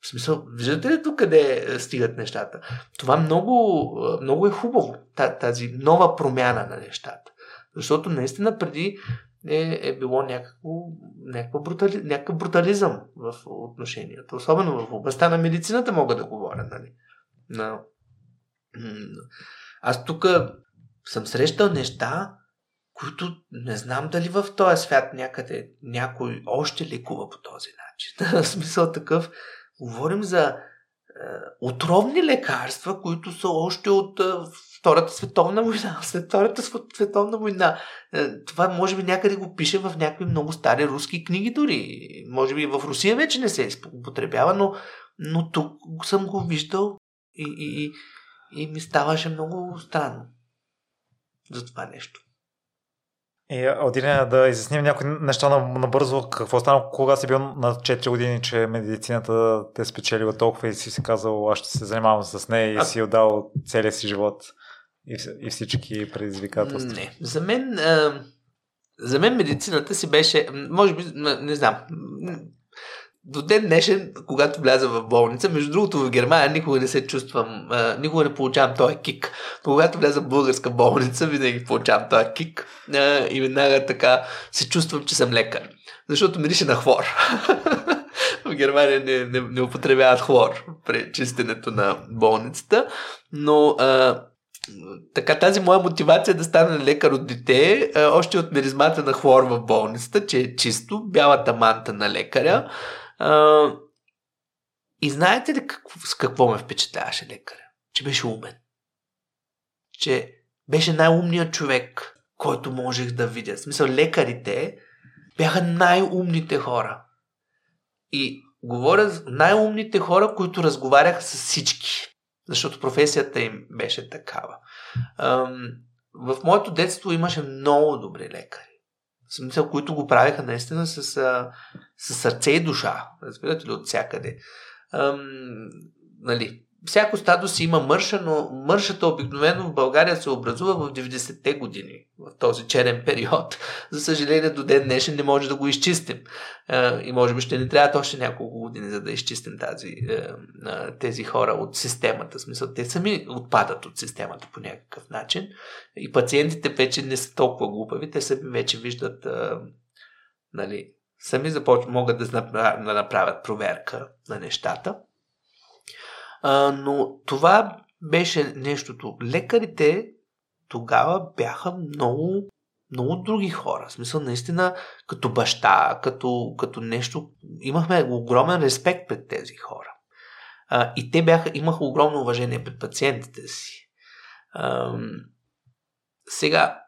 В смисъл, виждате ли тук къде е, стигат нещата? Това много, много е хубаво, тази нова промяна на нещата. Защото наистина преди е, е било някакво, някакъв, брутали, някакъв брутализъм в отношенията. Особено в областта на медицината мога да говоря. Нали? Но, аз тук съм срещал неща, които не знам дали в този свят някъде някой още лекува по този начин. *laughs* смисъл такъв, Говорим за е, отровни лекарства, които са още от е, Втората световна война. След *laughs* Втората световна война. Е, това може би някъде го пише в някакви много стари руски книги дори. Може би в Русия вече не се употребява, но, но тук съм го виждал и, и, и, и ми ставаше много странно за това нещо. И Одине, да изясним някои неща набързо. Какво стана, кога си бил на 4 години, че медицината те спечелила толкова и си си казал, аз ще се занимавам с нея и а... си отдал целия си живот и, всички предизвикателства? Не. За мен, а, за мен медицината си беше, може би, не знам, до ден днешен, когато вляза в болница, между другото в Германия никога не се чувствам, а, никога не получавам този кик. Но когато вляза в българска болница, винаги получавам този кик а, и веднага така се чувствам, че съм лекар. Защото мирише на хлор. *laughs* в Германия не, не, не употребяват хлор при чистенето на болницата, но а, така тази моя мотивация да стана лекар от дете, още от миризмата на хлор в болницата, че е чисто, бялата манта на лекаря, и знаете ли какво, с какво ме впечатляваше лекаря? Че беше умен. Че беше най-умният човек, който можех да видя. В смисъл, лекарите бяха най-умните хора. И говоря за най-умните хора, които разговаряха с всички. Защото професията им беше такава. В моето детство имаше много добри лекари смисъл, които го правеха наистина с, с сърце и душа, разбирате ли, от всякъде. Нали, всяко стадо си има мърша, но мършата обикновено в България се образува в 90-те години, в този черен период. За съжаление, до ден днешен не може да го изчистим. И може би ще ни трябват още няколко години, за да изчистим тази, тези хора от системата. В смисъл, те сами отпадат от системата по някакъв начин. И пациентите вече не са толкова глупави, те сами вече виждат, нали, сами започват, могат да направят проверка на нещата. А, но това беше нещото. Лекарите тогава бяха много, много други хора. В смисъл, наистина, като баща, като, като нещо. Имахме огромен респект пред тези хора. А, и те бяха, имаха огромно уважение пред пациентите си. А, сега,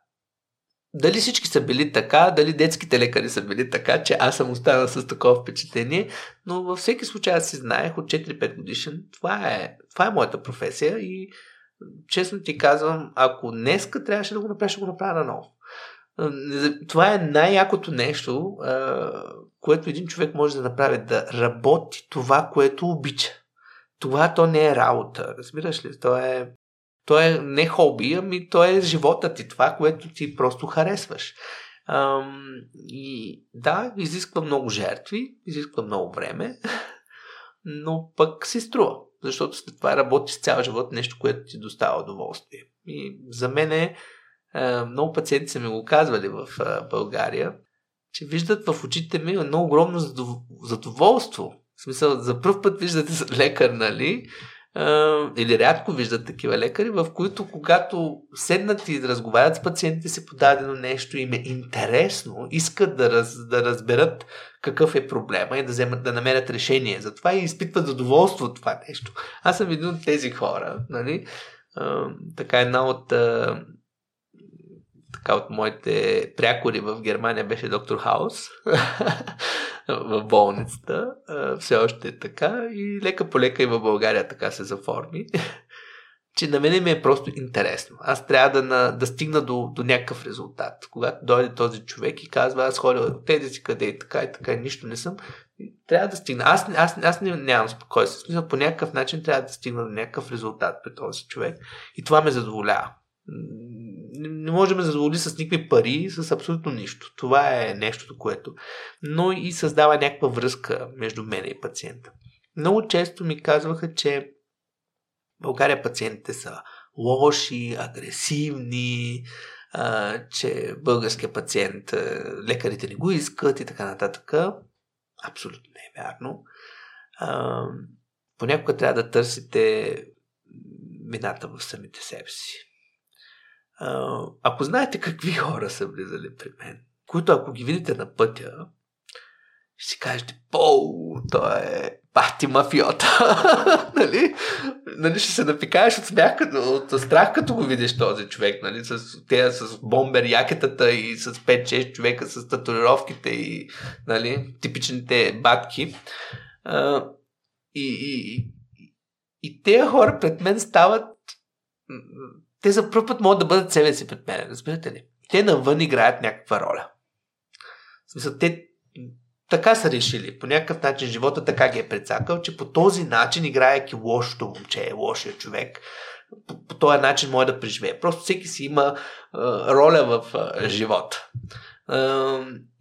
дали всички са били така, дали детските лекари са били така, че аз съм останал с такова впечатление, но във всеки случай аз си знаех от 4-5 годишен, това е, това е моята професия и честно ти казвам, ако днеска трябваше да го направя, ще го направя наново. Това е най-якото нещо, което един човек може да направи, да работи това, което обича. Това то не е работа, разбираш ли? То е то е не хоби, ами то е живота ти, това, което ти просто харесваш. Ам, и да, изисква много жертви, изисква много време, *laughs* но пък си струва, защото след това работиш цял живот нещо, което ти достава удоволствие. И за мен е, много пациенти са ми го казвали в България, че виждат в очите ми едно огромно задоволство. В смисъл, за първ път виждате *laughs* лекар, нали? Или рядко виждат такива лекари, в които когато седнат и разговарят с пациентите си по дадено нещо, им е интересно, искат да, раз, да разберат какъв е проблема и да, вземат, да намерят решение. Затова и изпитват задоволство от това нещо. Аз съм един от тези хора. Нали? А, така една от така от моите прякори в Германия беше доктор Хаус *laughs* в болницата. Все още е така и лека по лека и в България така се заформи. *laughs* че на мене ми е просто интересно. Аз трябва да, на, да стигна до, до някакъв резултат. Когато дойде този човек и казва, аз ходя от тези си къде и така и така, и нищо не съм, трябва да стигна. Аз, аз, аз не, нямам спокойствие. Смисъл, по някакъв начин трябва да стигна до някакъв резултат при този човек. И това ме задоволява не можем да задоволи с никакви пари, с абсолютно нищо. Това е нещото, което. Но и създава някаква връзка между мен и пациента. Много често ми казваха, че България пациентите са лоши, агресивни, а, че българския пациент, лекарите не го искат и така нататък. Абсолютно не е вярно. А, понякога трябва да търсите вината в самите себе си ако знаете какви *laughs* хора са влизали при мен, които ако ги видите на пътя, ще си кажете, по, той е пати мафиота. *laughs* нали? нали? Ще се напикаеш от смях, от страх, като го видиш този човек, нали? С, те, с бомбер якетата и с 5-6 човека с татуировките и нали? типичните батки. А, и, и, и, и тези хора пред мен стават те за първ път могат да бъдат себе си пред мен, разбирате ли? Те навън играят някаква роля. В смисъл, те така са решили. По някакъв начин живота така ги е прецакал, че по този начин, играейки лошото момче, лошия човек, по, по този начин може да преживее. Просто всеки си има а, роля в а, живота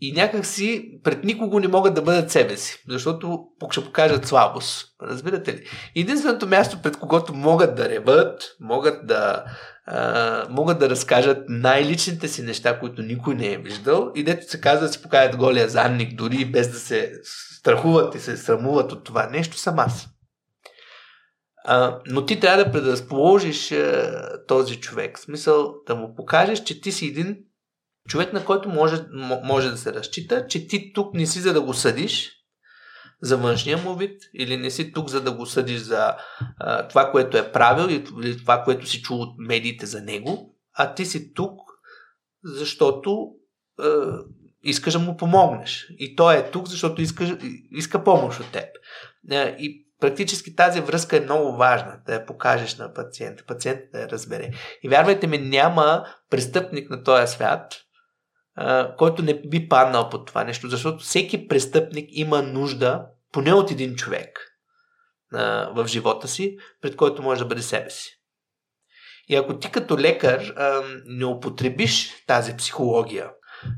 и някак си пред никого не могат да бъдат себе си, защото ще покажат слабост. Разбирате ли? Единственото място, пред когото могат да реват, могат да, а, могат да разкажат най-личните си неща, които никой не е виждал и дето се казва да си покажат голия задник, дори без да се страхуват и се срамуват от това нещо, съм аз. А, но ти трябва да предразположиш а, този човек. В смисъл да му покажеш, че ти си един човек, на който може, може да се разчита, че ти тук не си за да го съдиш за външния му вид или не си тук за да го съдиш за а, това, което е правил или това, което си чул от медиите за него, а ти си тук, защото а, искаш да му помогнеш. И той е тук, защото иска, иска помощ от теб. И практически тази връзка е много важна, да я покажеш на пациента, пациентът да я разбере. И вярвайте ми, няма престъпник на този свят, който не би паднал под това нещо, защото всеки престъпник има нужда поне от един човек. а, в живота си, пред който може да бъде себе си. И ако ти като лекар а, не употребиш тази психология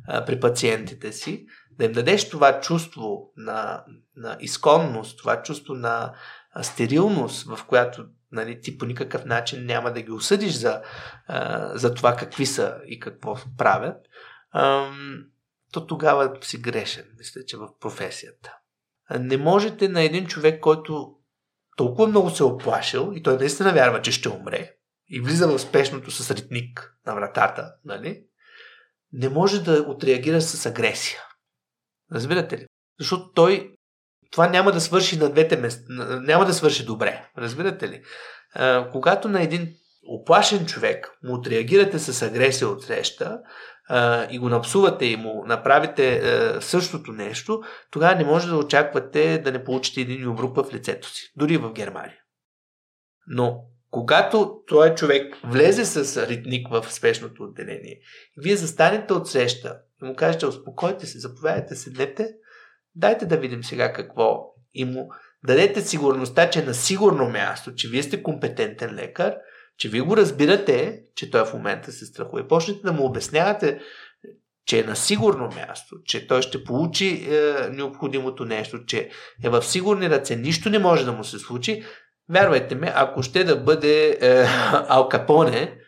а, при пациентите си, да им дадеш това чувство на, на изконност, това чувство на стерилност, в която нали, ти по никакъв начин няма да ги осъдиш за, а, за това какви са и какво правят, а, то тогава си грешен, мисля, че в професията. Не можете на един човек, който толкова много се е оплашил и той наистина вярва, че ще умре и влиза в спешното с ритник на вратата, нали? не може да отреагира с агресия. Разбирате ли? Защото той това няма да свърши на двете места, няма да свърши добре. Разбирате ли? А, когато на един оплашен човек му отреагирате с агресия от среща а, и го напсувате и му направите а, същото нещо, тогава не може да очаквате да не получите един обрук в лицето си. Дори в Германия. Но когато този човек влезе с ритник в спешното отделение, вие застанете от среща и му кажете, успокойте се, заповядайте, седнете, дайте да видим сега какво и му дадете сигурността, че е на сигурно място, че вие сте компетентен лекар, че вие го разбирате, че той в момента се страхува и почнете да му обяснявате, че е на сигурно място, че той ще получи е, необходимото нещо, че е в сигурни ръце, нищо не може да му се случи, вярвайте ме, ако ще да бъде е, Алкапоне,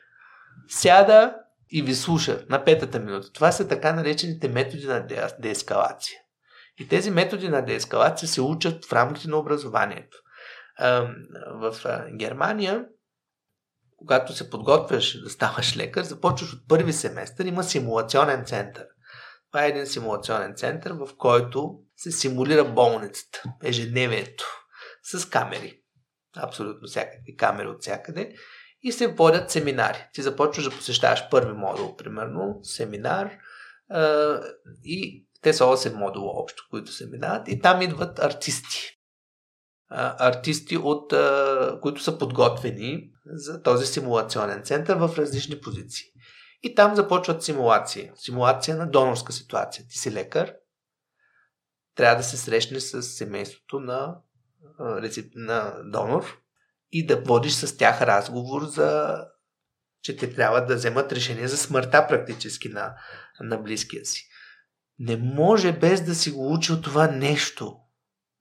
сяда и ви слуша на петата минута. Това са така наречените методи на деескалация. И тези методи на деескалация се учат в рамките на образованието. В Германия, когато се подготвяш да ставаш лекар, започваш от първи семестър, има симулационен център. Това е един симулационен център, в който се симулира болницата, ежедневието, с камери. Абсолютно всякакви камери от всякъде. И се водят семинари. Ти започваш да посещаваш първи модул, примерно, семинар, и те са 8 модула общо, които се минават и там идват артисти. Артисти, от, които са подготвени за този симулационен център в различни позиции. И там започват симулации. Симулация на донорска ситуация. Ти си лекар, трябва да се срещне с семейството на, на донор и да водиш с тях разговор за че те трябва да вземат решение за смъртта практически на, на близкия си. Не може без да си го учил това нещо,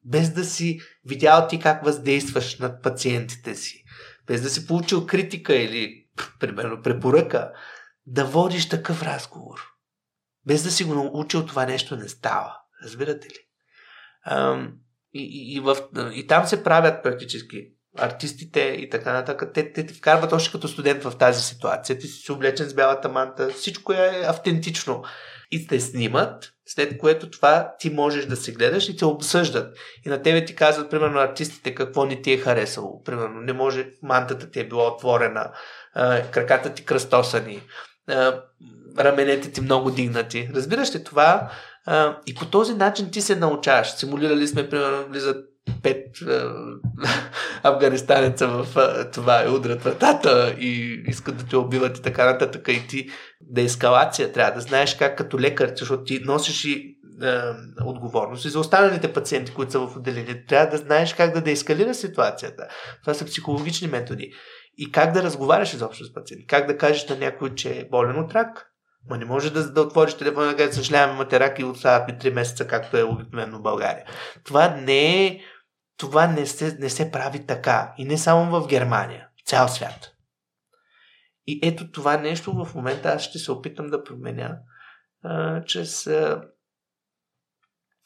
без да си видял ти как въздействаш над пациентите си, без да си получил критика или, примерно, препоръка, да водиш такъв разговор. Без да си го научил това нещо не става. Разбирате ли? и, и, и, в, и там се правят практически артистите и така нататък, те, те те вкарват още като студент в тази ситуация. Ти си облечен с бялата манта, всичко е автентично и те снимат, след което това ти можеш да се гледаш и те обсъждат. И на тебе ти казват, примерно, артистите какво не ти е харесало. Примерно, не може, мантата ти е била отворена, краката ти кръстосани, раменете ти много дигнати. Разбираш ли това? И по този начин ти се научаваш. Симулирали сме, примерно, влизат пет афганистанеца в това и удрят вратата и искат да те убиват и така нататък. И ти да е ескалация трябва да знаеш как като лекар, защото ти носиш и е, отговорност и за останалите пациенти, които са в отделение. Трябва да знаеш как да деескалира ситуацията. Това са психологични методи. И как да разговаряш изобщо с пациент. Как да кажеш на някой, че е болен от рак. Ма не може да, да отвориш телефона и да кажеш, съжаляваме, имате рак и остават ми 3 месеца, както е обикновено в България. Това не е това не се, не се прави така. И не само в Германия, в цял свят. И ето това нещо в момента аз ще се опитам да променя а, чрез а,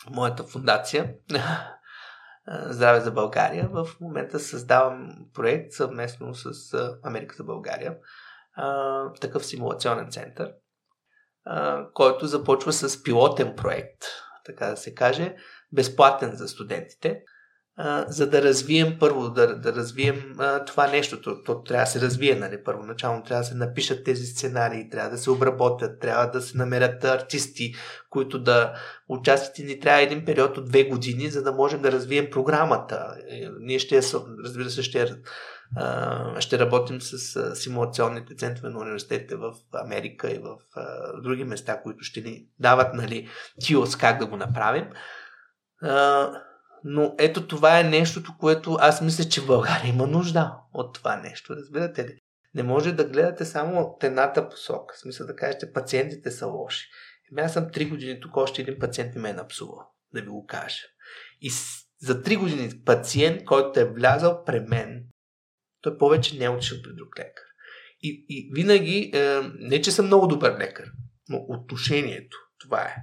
моята фундация *laughs* Здраве за България. В момента създавам проект съвместно с Америка за България, а, такъв симулационен център, а, който започва с пилотен проект, така да се каже, безплатен за студентите за да развием първо, да, да развием а, това нещо. То, то трябва да се развие, нали? Първоначално трябва да се напишат тези сценарии, трябва да се обработят, трябва да се намерят артисти, които да участват и ни трябва един период от две години, за да можем да развием програмата. Е, ние ще, разбира се, ще, ще работим с симулационните центрове на университетите в Америка и в други места, които ще ни дават нали, тиос как да го направим. Но ето това е нещото, което аз мисля, че България има нужда от това нещо. Разбирате ли? Не може да гледате само от едната посока. В смисъл да кажете, пациентите са лоши. Еми аз съм 3 години тук, още един пациент ми ме е напсувал, да ви го кажа. И за 3 години пациент, който е влязал при мен, той повече не е отишъл при друг лекар. И, и винаги, е, не че съм много добър лекар, но отношението, това е.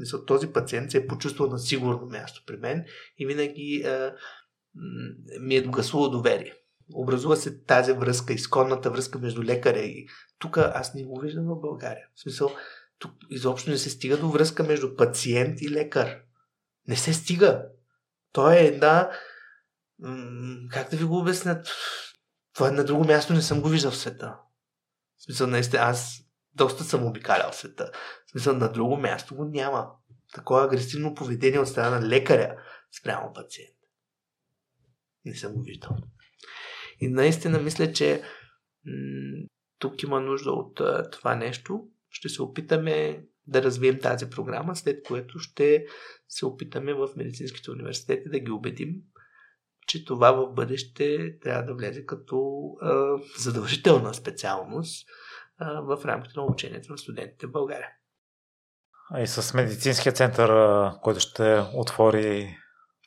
Смисъл, този пациент се е почувствал на сигурно място при мен и винаги е, ми е гласувал доверие. Образува се тази връзка, изконната връзка между лекаря и тук аз не го виждам в България. В смисъл, тук изобщо не се стига до връзка между пациент и лекар. Не се стига. То е една... Как да ви го обяснят? Това е на друго място не съм го виждал в света. В смисъл, наистина, аз доста съм обикалял света. В смисъл, на друго място го няма. Такова агресивно поведение от страна на лекаря спрямо пациент. Не съм го виждал. И наистина мисля, че м- тук има нужда от а, това нещо. Ще се опитаме да развием тази програма, след което ще се опитаме в медицинските университети да ги убедим, че това в бъдеще трябва да влезе като а, задължителна специалност а, в рамките на обучението на студентите в България. И с медицинския център, който ще отвори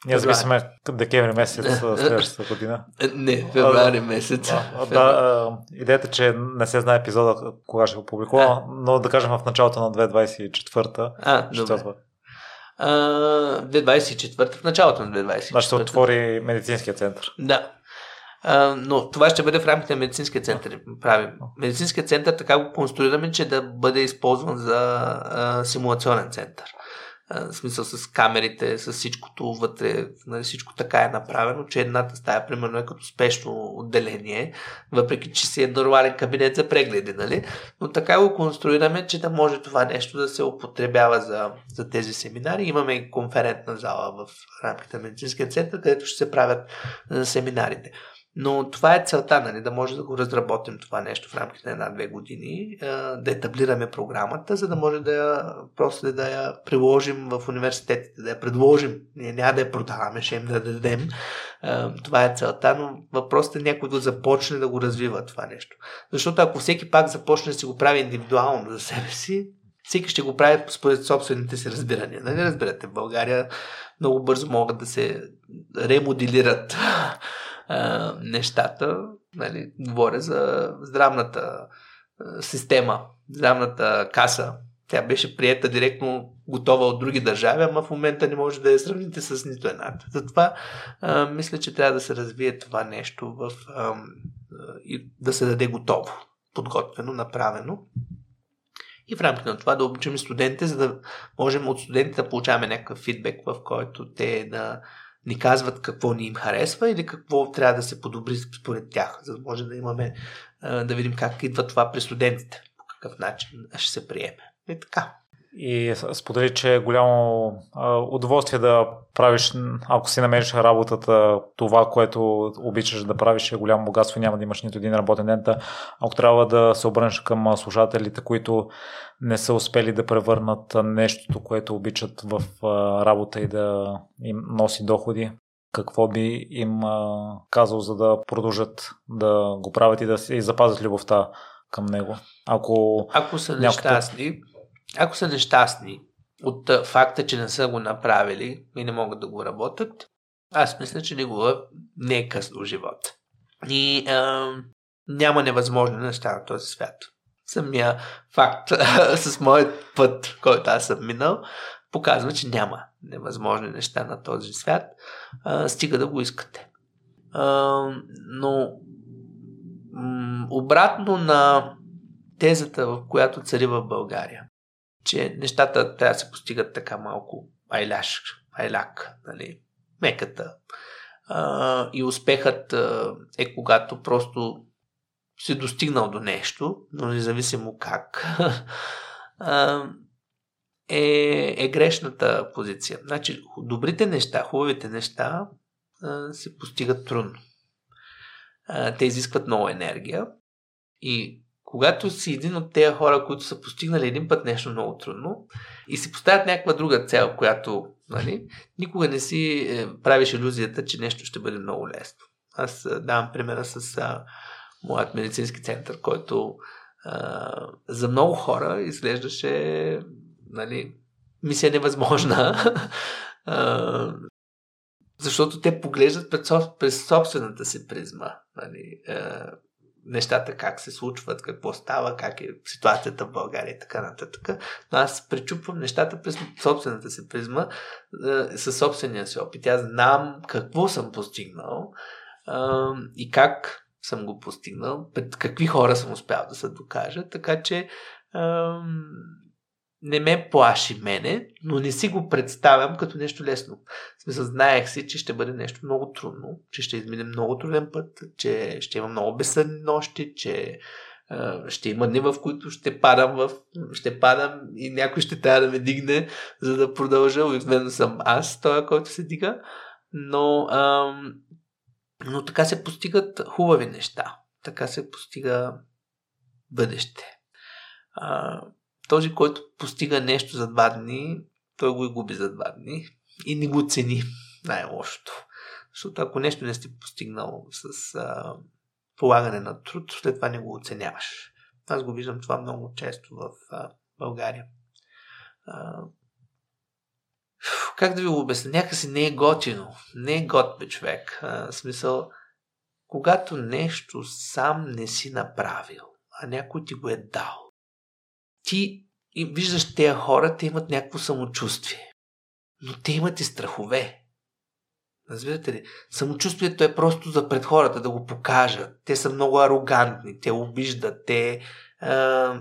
ние зависиме декември месец следващата година. Не, февруари месец. А, да, идеята, че не се знае епизода кога ще го публикува, но да кажем в началото на 2024. А, добре. 2024, в началото на 2024. Да, ще отвори медицинския център. Да. А, но това ще бъде в рамките на медицинския център. Правим. Медицинския център така го конструираме, че да бъде използван за а, симулационен център в смисъл с камерите, с всичкото вътре, нали, всичко така е направено, че едната стая, примерно, е като спешно отделение, въпреки че си е нормален кабинет за прегледи, нали? Но така го конструираме, че да може това нещо да се употребява за, за тези семинари. Имаме конферентна зала в рамките на медицинския център, където ще се правят семинарите. Но това е целта, нали, да може да го разработим това нещо в рамките на една-две години, да етаблираме програмата, за да може да я, просто да я приложим в университетите, да я предложим. Ние няма да я продаваме, ще им да дадем. Това е целта, но въпросът е някой да започне да го развива това нещо. Защото ако всеки пак започне да си го прави индивидуално за себе си, всеки ще го прави според собствените си разбирания. Нали разбирате, в България много бързо могат да се ремоделират а, нещата. Нали, говоря за здравната а, система, здравната каса. Тя беше приета директно готова от други държави, ама в момента не може да я сравните с нито едната. Затова а, мисля, че трябва да се развие това нещо в, а, и да се даде готово, подготвено, направено. И в рамките на това да обучим студентите, за да можем от студентите да получаваме някакъв фидбек, в който те да ни казват какво ни им харесва или какво трябва да се подобри според тях, за да може да имаме, да видим как идва това при студентите, по какъв начин ще се приеме. И така. И сподели, че е голямо удоволствие да правиш, ако си намериш работата, това, което обичаш да правиш е голямо богатство, няма да имаш нито един работен ден. Ако трябва да се обърнеш към слушателите, които не са успели да превърнат нещото, което обичат в работа и да им носи доходи, какво би им казал, за да продължат да го правят и да си запазят любовта към него? Ако, Ако са нещастни, ако са нещастни от факта, че не са го направили и не могат да го работят, аз мисля, че негово не е късно в живота. И а, няма невъзможни неща на този свят. Самия факт *laughs* с моят път, който аз съм минал, показва, че няма невъзможни неща на този свят. А, стига да го искате. А, но м- обратно на тезата, в която цари в България че нещата трябва да се постигат така малко айляш, айляк, нали, меката. А, и успехът а, е когато просто си достигнал до нещо, но независимо как, *laughs* а, е, е грешната позиция. Значи, добрите неща, хубавите неща а, се постигат трудно. А, те изискват много енергия и когато си един от тези хора, които са постигнали един път нещо много трудно и си поставят някаква друга цел, която Нали? Никога не си е, правиш иллюзията, че нещо ще бъде много лесно. Аз е, давам примера с а, моят медицински център, който а, за много хора изглеждаше нали, мисия невъзможна, а, *laughs* защото те поглеждат през собствената си призма. Нали, а, нещата как се случват, какво става, как е ситуацията в България и така нататък. Но аз пречупвам нещата през собствената си призма, със собствения си опит. Аз знам какво съм постигнал и как съм го постигнал, пред какви хора съм успял да се докажа, така че не ме плаши мене, но не си го представям като нещо лесно. В смисъл, знаех си, че ще бъде нещо много трудно, че ще измине много труден път, че ще има много безсъдни нощи, че ще има дни, в които ще падам, в, ще падам и някой ще трябва да ме дигне, за да продължа. Обикновено съм аз, той, който се дига. Но, а, но така се постигат хубави неща. Така се постига бъдеще. А, този, който постига нещо за два дни, той го и губи за два дни и не го цени най-лошото. Защото ако нещо не сте постигнал с а, полагане на труд, след това не го оценяваш. Аз го виждам това много често в а, България. А, как да ви го обясня? Някакси не е готино. Не е готбе човек. А, смисъл, когато нещо сам не си направил, а някой ти го е дал, ти и виждаш тези хора, те имат някакво самочувствие. Но те имат и страхове. Разбирате ли? Самочувствието е просто за пред хората да го покажат. Те са много арогантни, те обиждат, те е,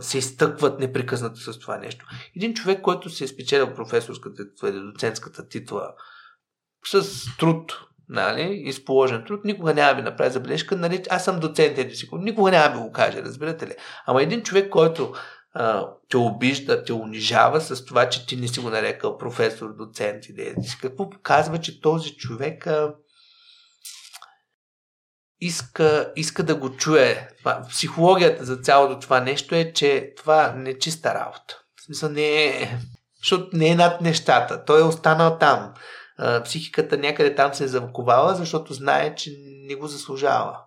се изтъкват непрекъснато с това нещо. Един човек, който се е спечелил професорската или доцентската титла с труд, нали, изположен труд, никога няма ви направи забележка, нали, аз съм доцент, никога няма ви го каже, разбирате ли? Ама един човек, който те обижда, те унижава с това, че ти не си го нарекал професор, доцент или какво показва, че този човек а, иска, иска да го чуе. Психологията за цялото това нещо е, че това не е чиста работа. В смисъл не е, защото не е над нещата. Той е останал там. А, психиката някъде там се е замковала, защото знае, че не го заслужава.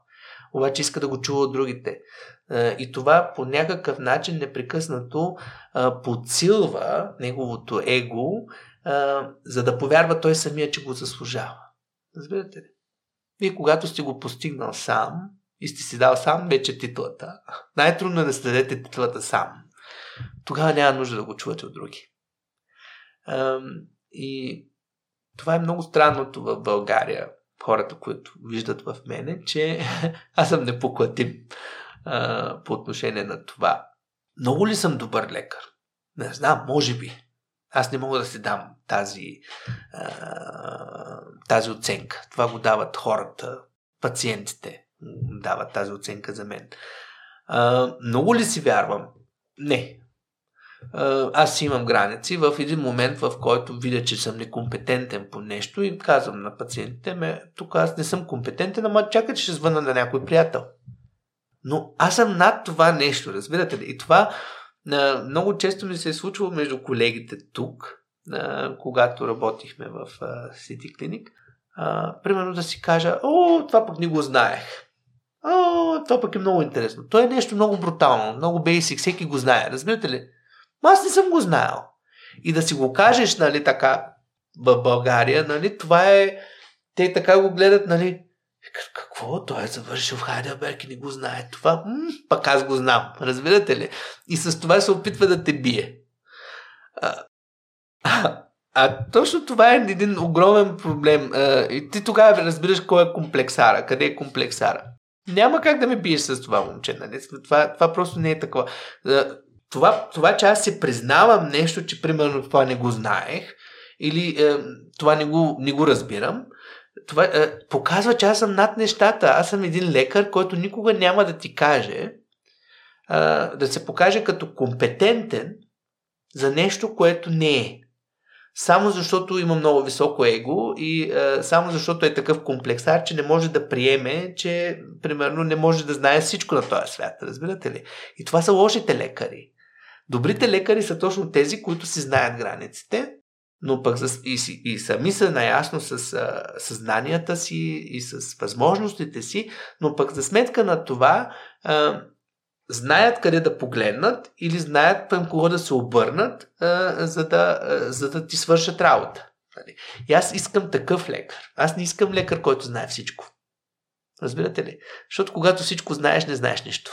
Обаче иска да го чува от другите. И това по някакъв начин непрекъснато подсилва неговото его, за да повярва той самия, че го заслужава. Разбирате ли? Вие когато сте го постигнал сам и сте си дал сам вече титлата, най-трудно е да се дадете титлата сам. Тогава няма нужда да го чувате от други. И това е много странното в България. Хората, които виждат в мене, че *laughs* аз съм непоклатим а, по отношение на това. Много ли съм добър лекар? Не знам, може би. Аз не мога да си дам тази, а, тази оценка. Това го дават хората, пациентите дават тази оценка за мен. А, много ли си вярвам? Не. Аз имам граници. В един момент, в който видя, че съм некомпетентен по нещо и казвам на пациентите, ме, тук аз не съм компетентен, ама чакай, че ще звъна на някой приятел. Но аз съм над това нещо, разбирате ли? И това а, много често ми се е случвало между колегите тук, а, когато работихме в а, City Clinic. Примерно да си кажа, о, това пък не го знаех. О, това пък е много интересно. То е нещо много брутално, много бейсик, всеки го знае, разбирате ли? Но аз не съм го знаел. И да си го кажеш, нали, така, в България, нали, това е, те така го гледат, нали, какво? Той е завършил в Хайделберг и не го знае това. М- пък аз го знам. Разбирате ли? И с това се опитва да те бие. А, а, а точно това е един огромен проблем. А, и ти тогава разбираш кой е комплексара, къде е комплексара. Няма как да ме биеш с това момче. Нали? Това, това просто не е такова. Това, това, че аз се признавам нещо, че примерно това не го знаех, или е, това не го, не го разбирам, това е, показва, че аз съм над нещата. Аз съм един лекар, който никога няма да ти каже, е, да се покаже като компетентен за нещо, което не е. Само защото има много високо его и е, само защото е такъв комплексар, че не може да приеме, че примерно не може да знае всичко на този свят. Разбирате ли? И това са лошите лекари. Добрите лекари са точно тези, които си знаят границите но пък и, и сами са наясно с а, съзнанията си и с възможностите си, но пък за сметка на това а, знаят къде да погледнат или знаят към кого да се обърнат, а, за, да, а, за да ти свършат работа. Нали? И аз искам такъв лекар. Аз не искам лекар, който знае всичко. Разбирате ли? Защото когато всичко знаеш, не знаеш нищо.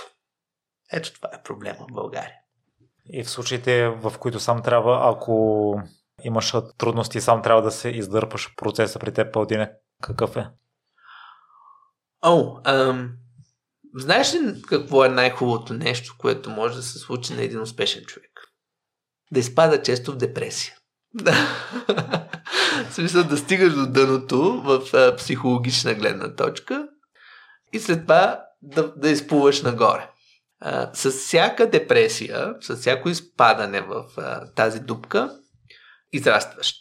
Ето това е проблема в България. И в случаите, в които сам трябва, ако имаш трудности, сам трябва да се издърпаш процеса при теб, Палдине, какъв е? О, ам, знаеш ли какво е най-хубавото нещо, което може да се случи на един успешен човек? Да изпада често в депресия. *laughs* В смисъл да стигаш до дъното в а, психологична гледна точка и след това да, да изплуваш нагоре. А, с всяка депресия, с всяко изпадане в а, тази дупка, израстващ.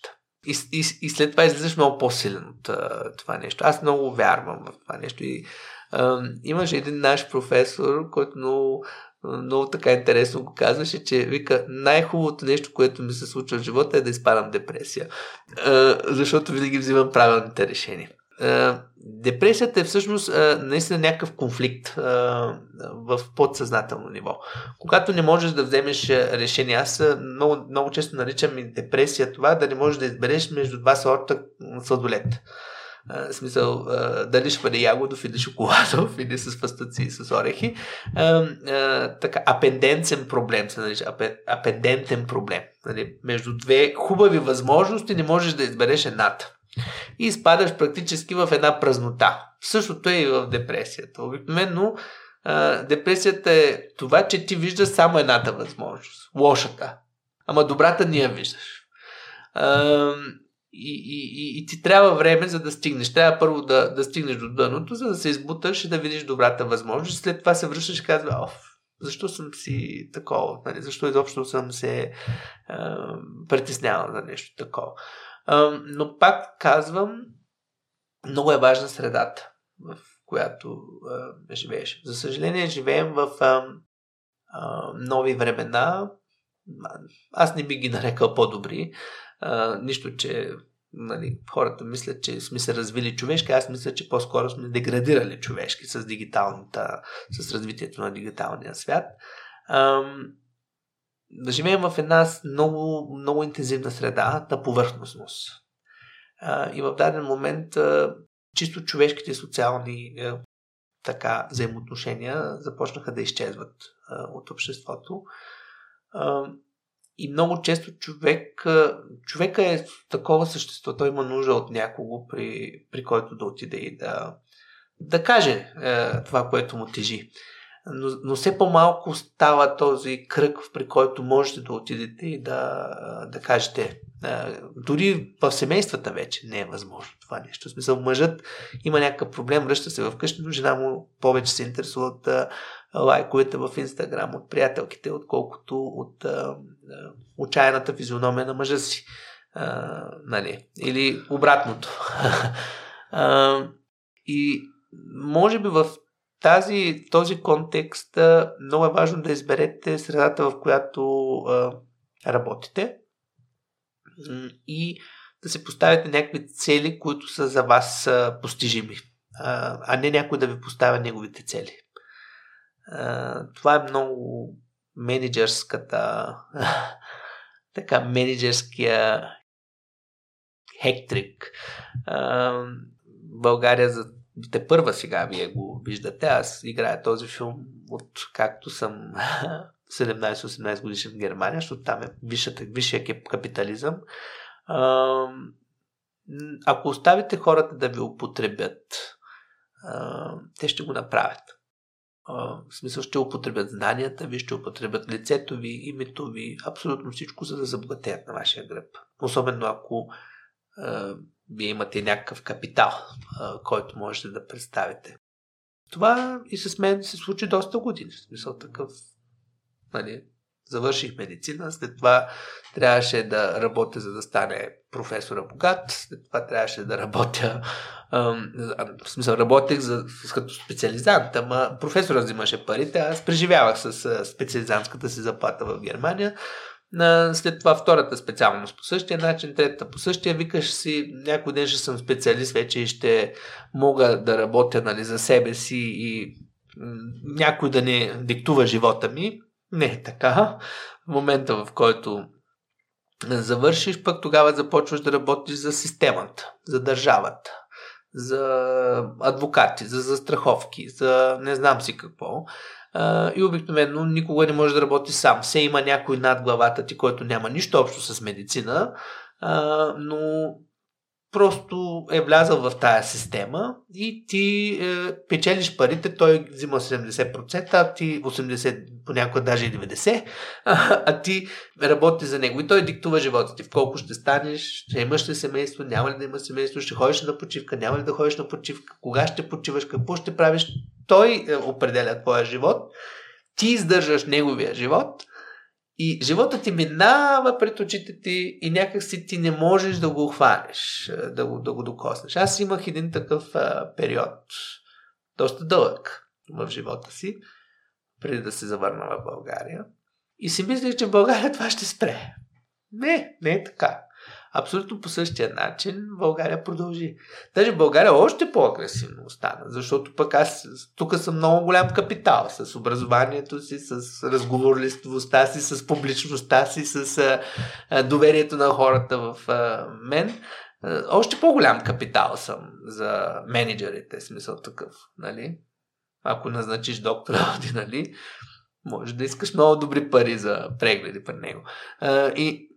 И, и, и след това излизаш много по-силен от това нещо. Аз много вярвам в това нещо. И, а, имаше един наш професор, който много, много така интересно го казваше, че вика, най-хубавото нещо, което ми се случва в живота е да изпадам депресия. А, защото винаги взимам правилните решения. Е, депресията е всъщност е, наистина някакъв конфликт е, в подсъзнателно ниво. Когато не можеш да вземеш решение, аз много, много често наричам и депресия това, да не можеш да избереш между два сорта сладолет. В смисъл, дали ще бъде ягодов или шоколадов, или с фастъци и с орехи. Така, апенденцен проблем се нарича. Апендентен проблем. Нали? Между две хубави възможности не можеш да избереш едната и изпадаш практически в една празнота. Същото е и в депресията. Обикновено депресията е това, че ти виждаш само едната възможност. Лошата. Ама добрата не я виждаш. А, и, и, и, ти трябва време, за да стигнеш. Трябва първо да, да стигнеш до дъното, за да се избуташ и да видиш добрата възможност. След това се връщаш и казва, оф, защо съм си такова? Нали? Защо изобщо съм се а, притеснявал за нещо такова? Но пак казвам, много е важна средата, в която живееш. За съжаление, живеем в нови времена. Аз не би ги нарекал по-добри. Нищо, че нали, хората мислят, че сме се развили човешки, аз мисля, че по-скоро сме деградирали човешки с дигиталната, с развитието на дигиталния свят. А, да живеем в една много, много интензивна среда на повърхностност. И в даден момент а, чисто човешките социални така, взаимоотношения започнаха да изчезват от обществото. И много често човек, човека е такова същество, той има нужда от някого, при, при който да отиде и да, да каже е, това, което му тежи но, но все по-малко става този кръг, при който можете да отидете и да, да кажете. Дори в семействата вече не е възможно това нещо. В смисъл, мъжът има някакъв проблем, връща се в къщи, но жена му повече се интересува от лайковете в Инстаграм, от приятелките, отколкото от а, отчаяната физиономия на мъжа си. А, нали? Или обратното. *laughs* а, и може би в тази, този контекст много е важно да изберете средата, в която работите и да се поставите някакви цели, които са за вас постижими, а, не някой да ви поставя неговите цели. Това е много менеджерската *laughs* така, менеджерския хектрик. България за те първа сега вие го виждате. Аз играя този филм от както съм *laughs* 17-18 годишен в Германия, защото там е висшата, висшия капитализъм. Ако оставите хората да ви употребят, те ще го направят. В смисъл ще употребят знанията ви, ще употребят лицето ви, името ви, абсолютно всичко, за да забогатеят на вашия гръб. Особено ако вие имате някакъв капитал, който можете да представите. Това и с мен се случи доста години. В смисъл такъв, нали, завърших медицина, след това трябваше да работя, за да стане професора богат, след това трябваше да работя, в смисъл работех за, като специализант, ама професора взимаше парите, аз преживявах с специализантската си заплата в Германия, На, след това втората специалност по същия начин, третата по същия, викаш си, някой ден ще съм специалист вече и ще мога да работя нали, за себе си и някой да не диктува живота ми. Не е така. В момента, в който завършиш, пък тогава започваш да работиш за системата, за държавата, за адвокати, за застраховки, за не знам си какво. И обикновено никога не може да работи сам. Все има някой над главата ти, който няма нищо общо с медицина, но просто е влязъл в тая система и ти е, печелиш парите, той взима 70%, а ти 80%, понякога даже и 90%, а, а ти работи за него и той диктува живота ти. В колко ще станеш, ще имаш ли семейство, няма ли да имаш семейство, ще ходиш на почивка, няма ли да ходиш на почивка, кога ще почиваш, какво ще правиш. Той е, определя твоя живот, ти издържаш неговия живот – и живота ти минава пред очите ти и някак си ти не можеш да го хванеш, да го, да го докоснеш. Аз имах един такъв а, период, доста дълъг в живота си, преди да се завърна в България. И си мислех, че в България това ще спре. Не, не е така абсолютно по същия начин България продължи. Даже България още по-агресивно остана, защото пък аз тук съм много голям капитал с образованието си, с разговорливостта си, с публичността си, с а, доверието на хората в а, мен. Още по-голям капитал съм за менеджерите, смисъл такъв, нали? Ако назначиш доктора, *laughs* нали? Може да искаш много добри пари за прегледи при него. И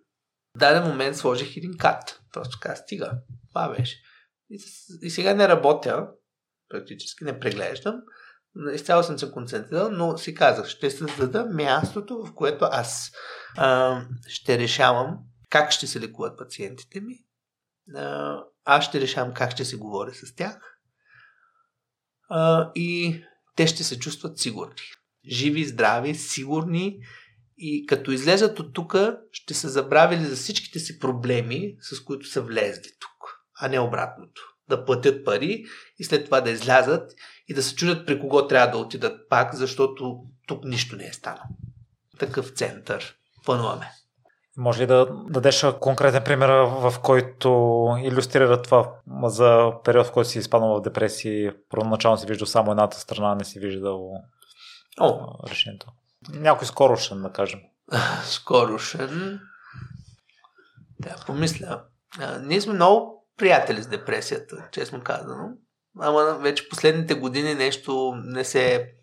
даден момент сложих един кат. Просто казах, стига. Това беше. И, и сега не работя, практически не преглеждам. Изцяло съм се концентрирал, но си казах, ще създада мястото, в което аз а, ще решавам как ще се лекуват пациентите ми. А, аз ще решавам как ще се говоря с тях. А, и те ще се чувстват сигурни. Живи, здрави, сигурни и като излезат от тук, ще са забравили за всичките си проблеми, с които са влезли тук, а не обратното. Да платят пари и след това да излязат и да се чудят при кого трябва да отидат пак, защото тук нищо не е станало. Такъв център плануваме. Може ли да дадеш конкретен пример, в който иллюстрира това за период, в който си изпаднал в депресия, първоначално си виждал само едната страна, не си виждал О. решението? Някой скорошен, да кажем. *laughs* скорошен. Да, помисля. А, ние сме много приятели с депресията, честно казано. Ама вече последните години нещо не се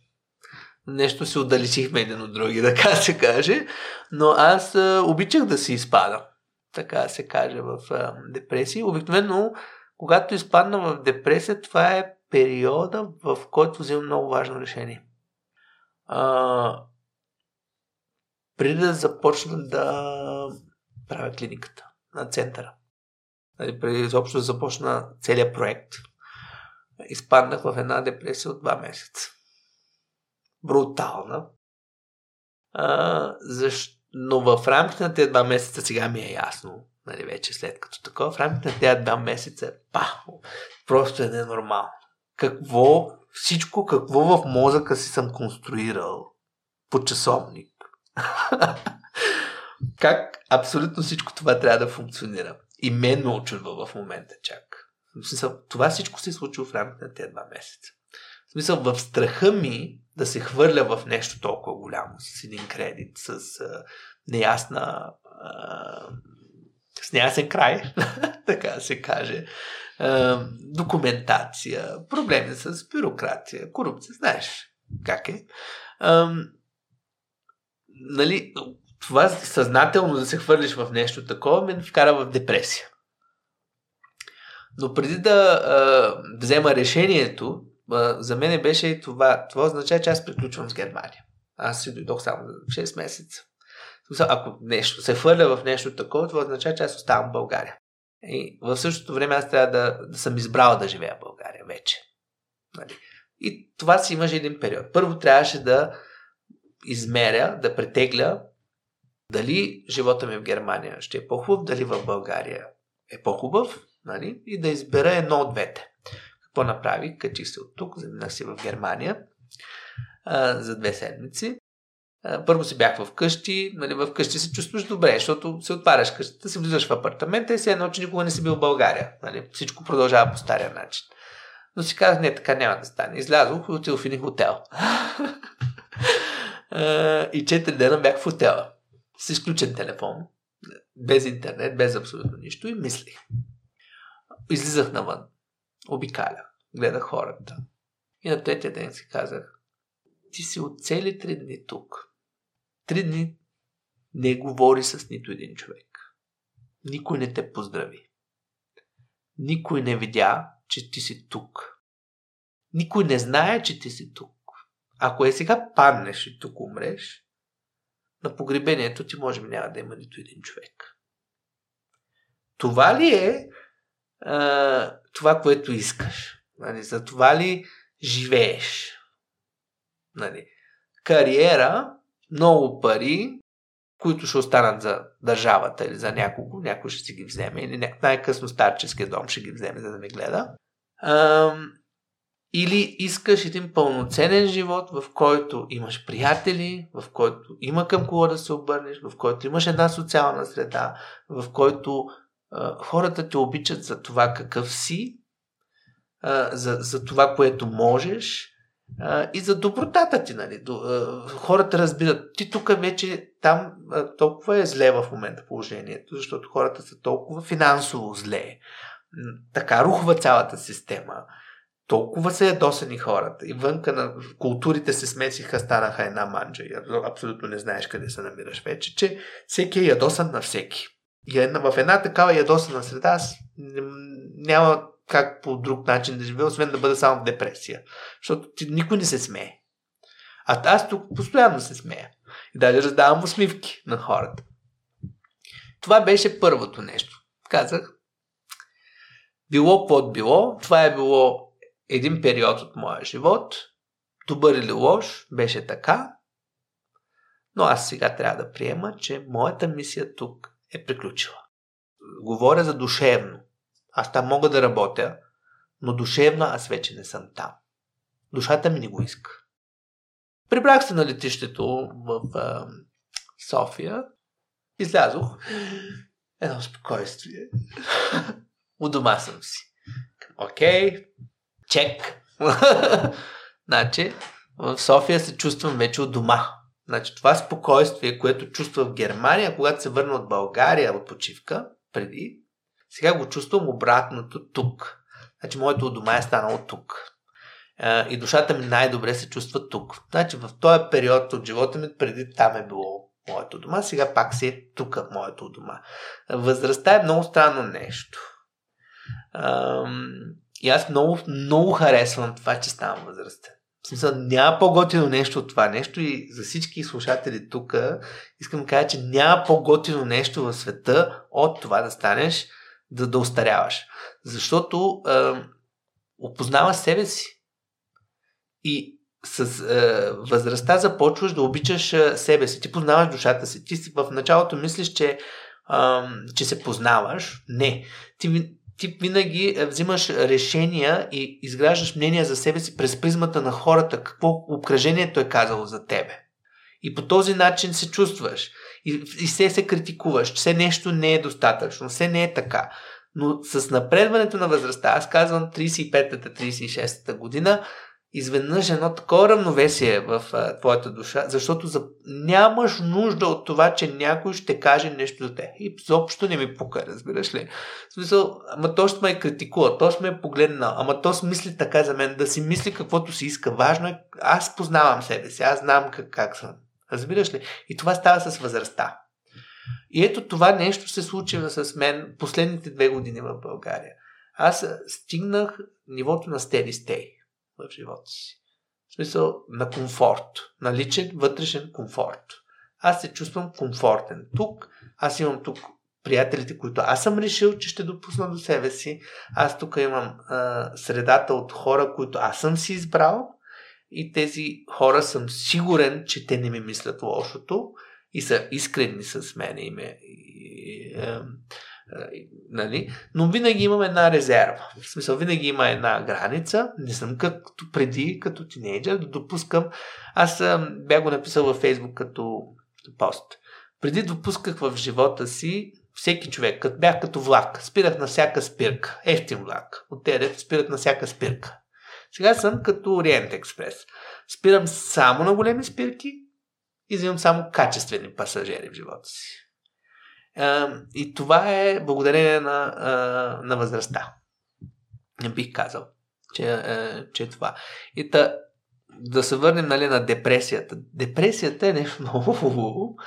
нещо се отдалечихме един от други, *laughs* така се каже. Но аз а, обичах да си изпада, така се каже, в а, депресия. Обикновено, когато изпадна в депресия, това е периода, в който взимам много важно решение. А, преди да започна да правя клиниката на центъра. Нали, преди изобщо да започна целият проект, изпаднах в една депресия от два месеца. Брутална. А, защо? Но в рамките на тези два месеца сега ми е ясно, нали, вече след като такова, в рамките на тези два месеца, па, просто е ненормално. Какво, всичко какво в мозъка си съм конструирал по часовник, *laughs* как абсолютно всичко това трябва да функционира. И мен ме в момента чак. В смисъл, това всичко се е случило в рамките на тези два месеца. В смисъл, в страха ми да се хвърля в нещо толкова голямо, с един кредит, с а, неясна а, с неясен край, *laughs* така се каже, а, документация, проблеми с бюрокрация, корупция, знаеш как е. А, нали, това съзнателно да се хвърлиш в нещо такова ме вкара в депресия. Но преди да а, взема решението, а, за мен беше и това. Това означава, че аз приключвам с Германия. Аз си дойдох само за 6 месеца. Ако нещо се хвърля в нещо такова, това означава, че аз оставам в България. И в същото време аз трябва да, да съм избрал да живея в България вече. Нали? И това си имаше един период. Първо трябваше да измеря, да претегля дали живота ми в Германия ще е по-хубав, дали в България е по-хубав, нали? и да избера едно от двете. Какво направи? Качих се от тук, заминах си в Германия а, за две седмици първо си бях вкъщи, нали, вкъщи се чувстваш добре, защото се отваряш къщата, си влизаш в апартамента и се едно, че никога не си бил в България. Нали, всичко продължава по стария начин. Но си казах, не, така няма да стане. Излязох и отидох в един хотел. *laughs* и четири дена бях в хотела. С изключен телефон, без интернет, без абсолютно нищо и мислих. Излизах навън, обикалях, гледах хората. И на третия ден си казах, ти си от цели три дни тук. Три дни не говори с нито един човек. Никой не те поздрави. Никой не видя, че ти си тук. Никой не знае, че ти си тук. Ако е сега паднеш и тук умреш, на погребението ти може би няма да има нито един човек. Това ли е а, това, което искаш? Нали, за това ли живееш? Нали, кариера, много пари, които ще останат за държавата или за някого, някой ще си ги вземе, или най-късно старческия дом ще ги вземе, за да ме гледа. А, или искаш един пълноценен живот, в който имаш приятели, в който има към кого да се обърнеш, в който имаш една социална среда, в който а, хората те обичат за това какъв си, а, за, за това, което можеш а, и за добротата ти. Нали? До, а, хората разбират, ти тук вече там а, толкова е зле в момента положението, защото хората са толкова финансово зле. Така рухва цялата система толкова са ядосани хората и вънка на културите се смесиха, станаха една манджа и абсолютно не знаеш къде се намираш вече, че всеки е ядосан на всеки. И в една такава ядосана среда аз няма как по друг начин да живея, освен да бъда само в депресия. Защото ти, никой не се смее. А аз тук постоянно се смея. И даже раздавам усмивки на хората. Това беше първото нещо. Казах, било под било, това е било един период от моя живот, добър или лош, беше така, но аз сега трябва да приема, че моята мисия тук е приключила. Говоря за душевно. Аз там мога да работя, но душевно аз вече не съм там. Душата ми не го иска. Прибрах се на летището в а, София, излязох, едно спокойствие. *laughs* У дома съм си. Окей, чек. *laughs* значи, в София се чувствам вече от дома. Значи, това спокойствие, което чувствах в Германия, когато се върна от България от почивка, преди, сега го чувствам обратното тук. Значи, моето от дома е станало тук. И душата ми най-добре се чувства тук. Значи, в този период от живота ми, преди там е било моето дома, сега пак си е тук моето дома. Възрастта е много странно нещо. И аз много, много харесвам това, че ставам възрастен. В смисъл, няма по-готино нещо от това нещо и за всички слушатели тук искам да кажа, че няма по-готино нещо в света от това да станеш, да, да устаряваш. Защото е, опознаваш себе си. И с е, възрастта започваш да обичаш е, себе си. Ти познаваш душата си. Ти си в началото мислиш, че, е, че се познаваш. Не. Ти ти винаги е, взимаш решения и изграждаш мнения за себе си през призмата на хората, какво обкръжението е казало за тебе. И по този начин се чувстваш. И, и все се критикуваш, че все нещо не е достатъчно, все не е така. Но с напредването на възрастта, аз казвам 35-та, 36-та година, изведнъж едно такова равновесие в а, твоята душа, защото за... нямаш нужда от това, че някой ще каже нещо за те. И изобщо не ми пука, разбираш ли? В смисъл, ама то ще ме критикува, то ще ме е погледнал, ама то си мисли така за мен, да си мисли каквото си иска. Важно е, аз познавам себе си, аз знам как, как съм. Разбираш ли? И това става с възрастта. И ето това нещо се случи с мен последните две години в България. Аз стигнах нивото на steady state в живота си. В смисъл на комфорт, на личен вътрешен комфорт. Аз се чувствам комфортен тук, аз имам тук приятелите, които аз съм решил, че ще допусна до себе си. Аз тук имам а, средата от хора, които аз съм си избрал и тези хора съм сигурен, че те не ми мислят лошото и са искрени с мен и ме и, и, Нали? Но винаги имам една резерва. В смисъл, винаги има една граница. Не съм като преди, като тинейджър, да допускам. Аз бях го написал във Фейсбук като пост. Преди допусках в живота си всеки човек, като бях като влак, спирах на всяка спирка, ефтин влак, от тези спират на всяка спирка. Сега съм като Ориент Експрес. Спирам само на големи спирки и взимам само качествени пасажери в живота си. И това е благодарение на, на възрастта. Не бих казал, че, че е това. И та, да се върнем нали, на депресията. Депресията е нещо *laughs* много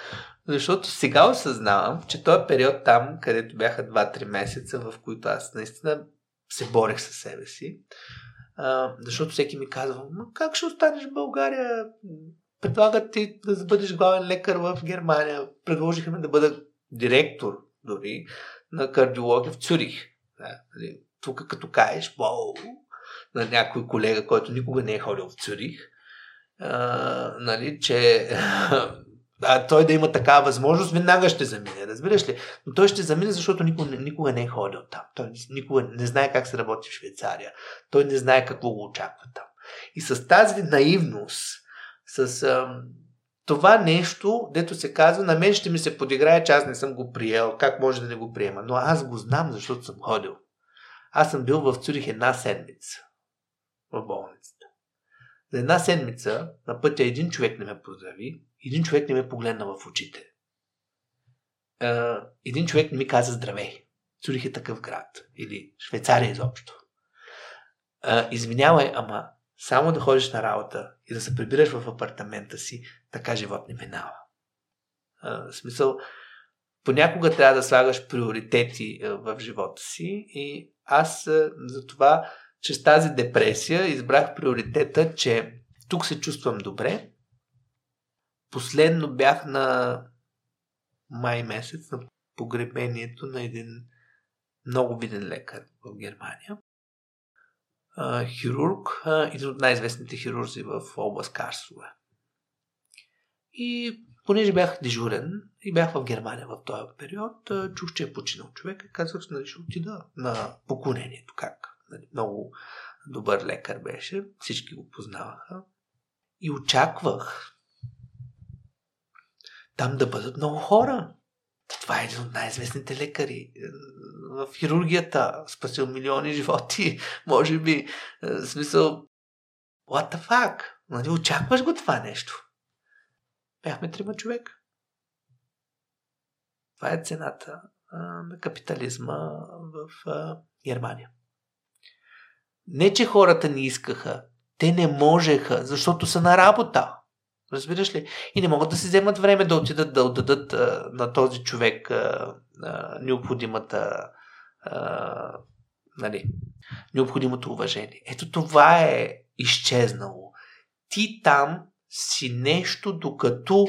защото сега осъзнавам, че този период там, където бяха 2-3 месеца, в които аз наистина се борех със себе си, а, защото всеки ми казва, как ще останеш в България? Предлагат ти да бъдеш главен лекар в Германия. Предложиха ми да бъда директор дори на кардиология в Цюрих. Нали, тук като каеш, на някой колега, който никога не е ходил в Цюрих, а, нали, че *laughs* а, той да има такава възможност, веднага ще замине, разбираш ли? Но той ще замине, защото никога, никога не е ходил там. Той никога не знае как се работи в Швейцария. Той не знае какво го очаква там. И с тази наивност, с а, това нещо, дето се казва, на мен ще ми се подиграе, че аз не съм го приел, как може да не го приема. Но аз го знам, защото съм ходил. Аз съм бил в Цюрих една седмица в болницата. За една седмица на пътя един човек не ме поздрави, един човек не ме погледна в очите. един човек не ми каза здравей. Цюрих е такъв град. Или Швейцария изобщо. извинявай, ама само да ходиш на работа и да се прибираш в апартамента си, така живот не минава. В смисъл, понякога трябва да слагаш приоритети в живота си и аз за това, чрез тази депресия избрах приоритета, че тук се чувствам добре. Последно бях на май месец на погребението на един много виден лекар в Германия хирург, един от най-известните хирурзи в област Карсове. И понеже бях дежурен и бях в Германия в този период, чух, че е починал човек и казах, нали, ще отида на поклонението. Как? Нали, много добър лекар беше, всички го познаваха. И очаквах там да бъдат много хора. Това е един от най-известните лекари е, в хирургията. Спасил милиони животи, *laughs* може би. Е, в смисъл, what the fuck? Нали, очакваш го това нещо. Бяхме трима човек. Това е цената а, на капитализма в а, Германия. Не, че хората не искаха, те не можеха, защото са на работа. Разбираш ли? И не могат да си вземат време да отидат да отдадат а, на този човек а, а, необходимата а, нали, необходимото уважение. Ето това е изчезнало. Ти там си нещо, докато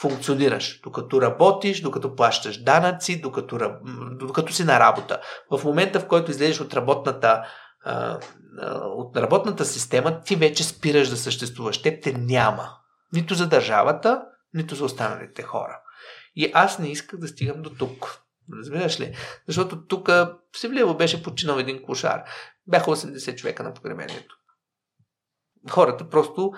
функционираш, докато работиш, докато плащаш данъци, докато, докато си на работа. В момента, в който излезеш от работната, от работната система, ти вече спираш да съществуваш. Теб те няма. Нито за държавата, нито за останалите хора. И аз не исках да стигам до тук. Разбираш ли? Защото тук Севлиево беше починал един кошар. Бяха 80 човека на погребението. Хората просто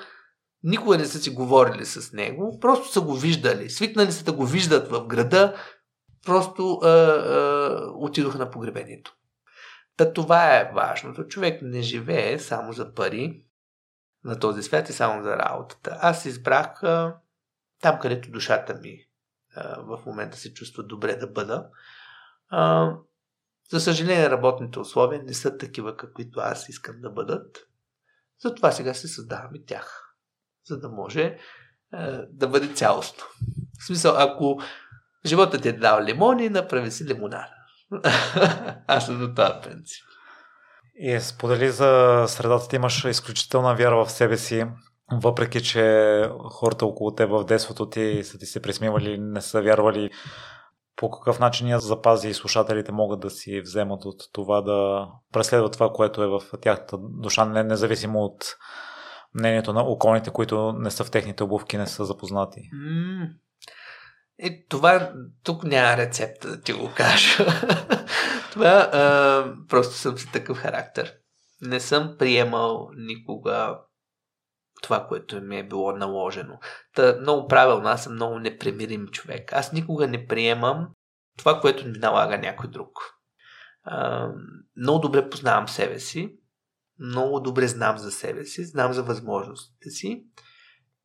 никога не са си говорили с него, просто са го виждали. Свикнали са да го виждат в града, просто а, а, отидоха на погребението. Та това е важното. Човек не живее само за пари на този свят и само за работата. Аз избрах а, там, където душата ми а, в момента се чувства добре да бъда. А, за съжаление, работните условия не са такива, каквито аз искам да бъдат. Затова сега се създавам и тях за да може е, да бъде цялостно. В смисъл, ако живота ти е дал лимони, направи си лимонада. *laughs* Аз съм до този принцип. И сподели за средата ти имаш изключителна вяра в себе си, въпреки че хората около теб в детството ти са ти се присмивали, не са вярвали по какъв начин я запази и слушателите могат да си вземат от това да преследват това, което е в тяхната душа, независимо от мнението на околните, които не са в техните обувки, не са запознати? Е, това тук няма рецепта да ти го кажа. *laughs* това а, просто съм си такъв характер. Не съм приемал никога това, което ми е било наложено. Та, много правилно, аз съм много непремирим човек. Аз никога не приемам това, което ми налага някой друг. А, много добре познавам себе си, много добре знам за себе си, знам за възможностите си.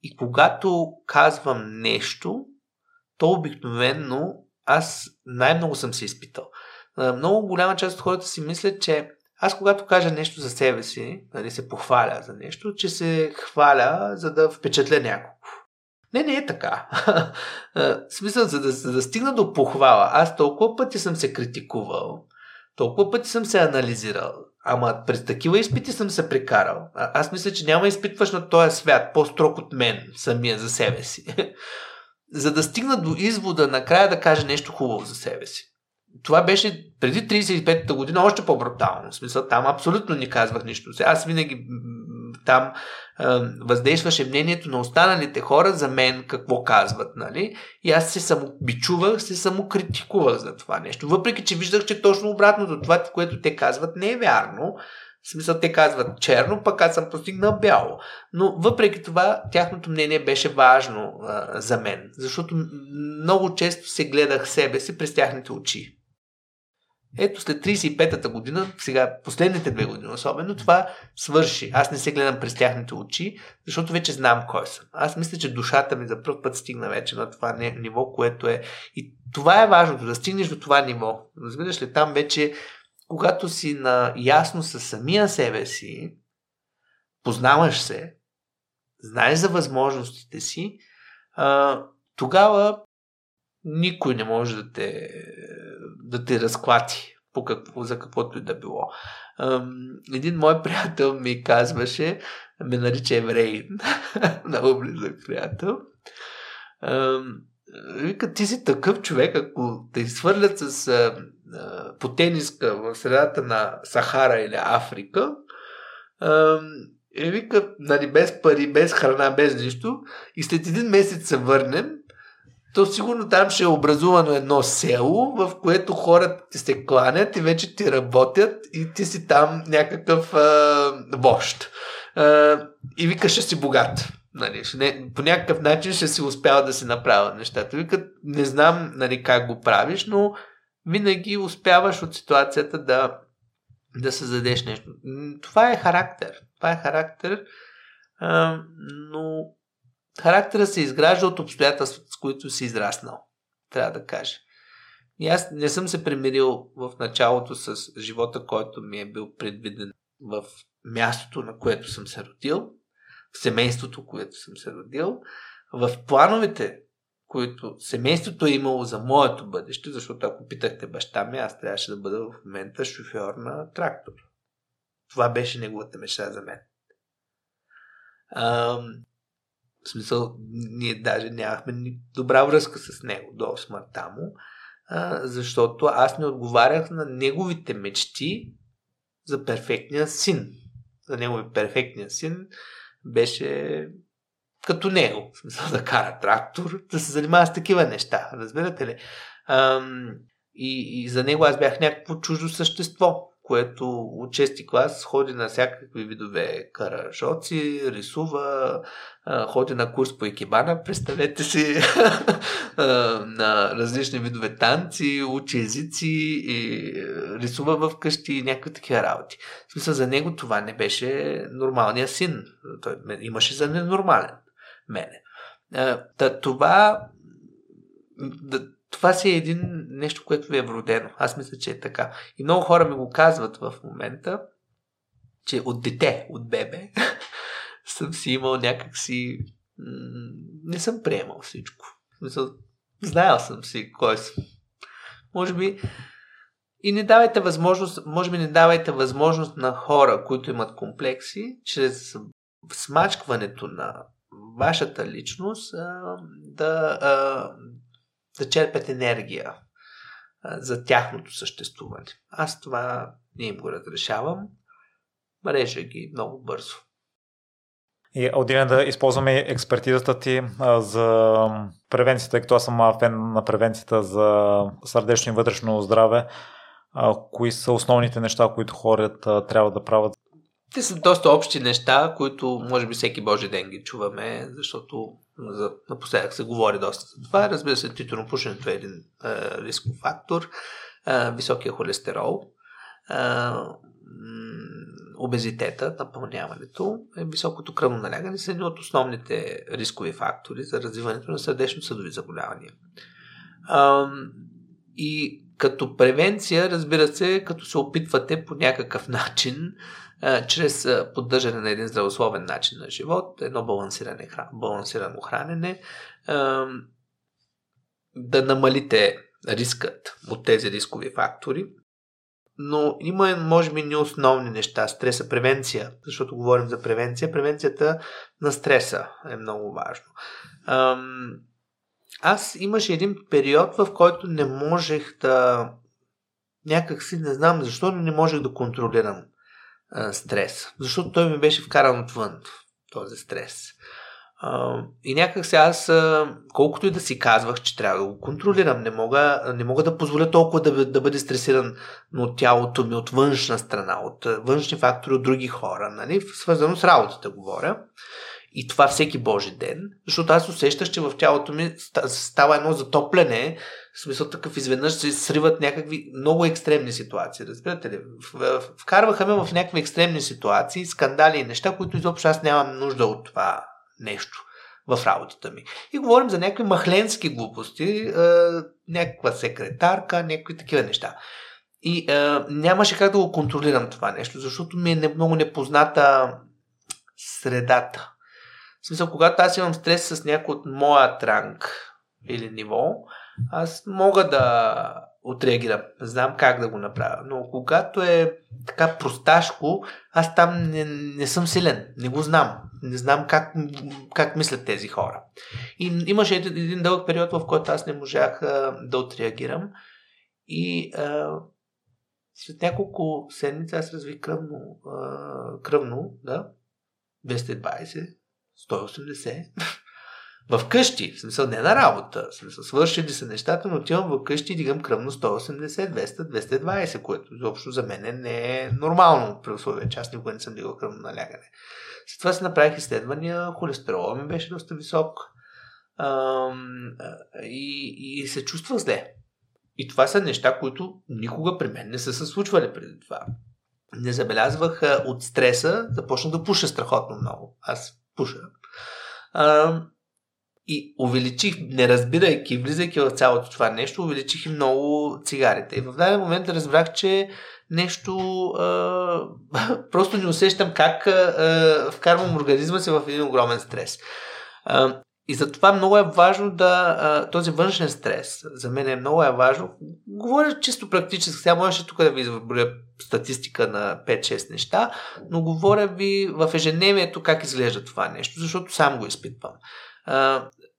И когато казвам нещо, то обикновенно аз най-много съм се изпитал. Много голяма част от хората си мислят, че аз когато кажа нещо за себе си, нали, се похваля за нещо, че се хваля, за да впечатля някого. Не, не е така. *laughs* Смисъл, за да, за да стигна до похвала, аз толкова пъти съм се критикувал, толкова пъти съм се анализирал, ама през такива изпити съм се прекарал. А, аз мисля, че няма изпитваш на този свят по-строг от мен самия за себе си. *laughs* за да стигна до извода накрая да кажа нещо хубаво за себе си това беше преди 35-та година още по-брутално. В смисъл, там абсолютно не казвах нищо. Аз винаги там въздействаше мнението на останалите хора за мен какво казват, нали? И аз се самобичувах, се самокритикувах за това нещо. Въпреки, че виждах, че точно обратното, това, което те казват, не е вярно. В смисъл, те казват черно, пък аз съм постигнал бяло. Но въпреки това, тяхното мнение беше важно а, за мен, защото много често се гледах себе си през тяхните очи. Ето след 35-та година, сега последните две години особено, това свърши. Аз не се гледам през тяхните очи, защото вече знам кой съм. Аз мисля, че душата ми за първ път стигна вече на това ниво, което е. И това е важното, да стигнеш до това ниво. Разбираш ли, там вече, когато си на ясно със самия себе си, познаваш се, знаеш за възможностите си, тогава никой не може да те да те разклати по какво, за каквото и да било. Един мой *laughs* приятел ми казваше, ме нарича еврей, *laughs* много близък приятел. Вика, ти си такъв човек, ако те изхвърлят с а, по тениска в средата на Сахара или Африка, а, и вика, нали, без пари, без храна, без нищо, и след един месец се върнем, то сигурно там ще е образувано едно село, в което хората ти се кланят и вече ти работят и ти си там някакъв а, вожд. А, и вика, ще си богат. Нали, ще не, по някакъв начин ще си успява да си направя нещата. Вика, не знам нали, как го правиш, но винаги успяваш от ситуацията да, да създадеш нещо. Това е характер. Това е характер, а, но характера се изгражда от обстоятелствата, с които си израснал. Трябва да кажа. И аз не съм се примирил в началото с живота, който ми е бил предвиден в мястото, на което съм се родил, в семейството, което съм се родил, в плановете, които семейството е имало за моето бъдеще, защото ако питахте баща ми, аз трябваше да бъда в момента шофьор на трактор. Това беше неговата мечта за мен. В смисъл, ние даже нямахме добра връзка с него до смъртта му, а, защото аз не отговарях на неговите мечти за перфектния син. За негови перфектния син беше като него. В смисъл да кара трактор, да се занимава с такива неща. Разбирате ли? Ам, и, и за него аз бях някакво чуждо същество което от 6 клас ходи на всякакви видове карашоци, рисува, ходи на курс по екибана, представете си, *laughs* на различни видове танци, учи езици и рисува в къщи и някакви такива работи. В смисъл, за него това не беше нормалния син. Той имаше за ненормален мене. това това си е един нещо, което ви е вродено. Аз мисля, че е така. И много хора ми го казват в момента, че от дете, от бебе, *laughs* съм си имал някакси... Не съм приемал всичко. Знаел съм си кой съм. Може би и не давайте възможност, може би не давайте възможност на хора, които имат комплекси, чрез смачкването на вашата личност да, да черпят енергия за тяхното съществуване. Аз това не им го разрешавам. Мрежа ги много бързо. И Аудине да използваме експертизата ти а, за превенцията, като аз съм фен на превенцията за сърдечно и вътрешно здраве. А, кои са основните неща, които хората трябва да правят? Те са доста общи неща, които може би всеки божи ден ги чуваме, защото за, напоследък се говори доста за това. Разбира се, тютюнопушенето е един а, рисков фактор, а, високия холестерол, а, обезитета, напълняването, е високото кръвно налягане са едни от основните рискови фактори за развиването на сърдечно-съдови заболявания. А, и като превенция, разбира се, като се опитвате по някакъв начин, а, чрез поддържане на един здравословен начин на живот, едно балансиране, балансирано хранене, да намалите рискът от тези рискови фактори, но има, може би, ни основни неща. Стреса, превенция, защото говорим за превенция. Превенцията на стреса е много важно. Аз имаше един период, в който не можех да. Някак си не знам защо, но не можех да контролирам а, стрес. Защото той ми беше вкаран отвън, този стрес. Uh, и някак се аз, колкото и да си казвах, че трябва да го контролирам, не мога, не мога да позволя толкова да, да бъде стресиран от тялото ми, от външна страна, от външни фактори, от други хора, нали? свързано с работата говоря. И това всеки Божи ден, защото аз усещах, че в тялото ми става едно затопляне, в смисъл такъв изведнъж се сриват някакви много екстремни ситуации. Разбирате ли? Вкарваха ме в някакви екстремни ситуации, скандали и неща, които изобщо аз нямам нужда от това нещо в работата ми. И говорим за някакви махленски глупости, е, някаква секретарка, някакви такива неща. И е, нямаше как да го контролирам това нещо, защото ми е много непозната средата. В смисъл, когато аз имам стрес с някой от моя транк или ниво, аз мога да отреагирам. Знам как да го направя. Но когато е така просташко, аз там не, не съм силен. Не го знам. Не знам как, как мислят тези хора. И имаше един, един дълъг период, в който аз не можах а, да отреагирам. И а, след няколко седмици аз развих кръвно, а, кръвно да, 220, 180 в къщи, в смисъл не на работа, в смисъл свършили са нещата, но отивам в къщи и дигам кръвно 180, 200, 220, което изобщо за мен не е нормално при условие, че аз никога не съм дигал кръвно налягане. След това се направих изследвания, холестерола ми беше доста висок ам, и, и се чувствах зле. И това са неща, които никога при мен не са се случвали преди това. Не забелязвах от стреса, започнах да пуша страхотно много. Аз пуша. Ам, и увеличих, не разбирайки, влизайки в цялото това нещо, увеличих много цигарите. И в даден момент разбрах, че нещо а, *laughs* просто не усещам как а, вкарвам организма си в един огромен стрес. А, и затова много е важно да този външен стрес, за мен е много е важно. Говоря чисто практически, сега можеше тук да ви изборя статистика на 5-6 неща, но говоря ви в ежедневието как изглежда това нещо, защото сам го изпитвам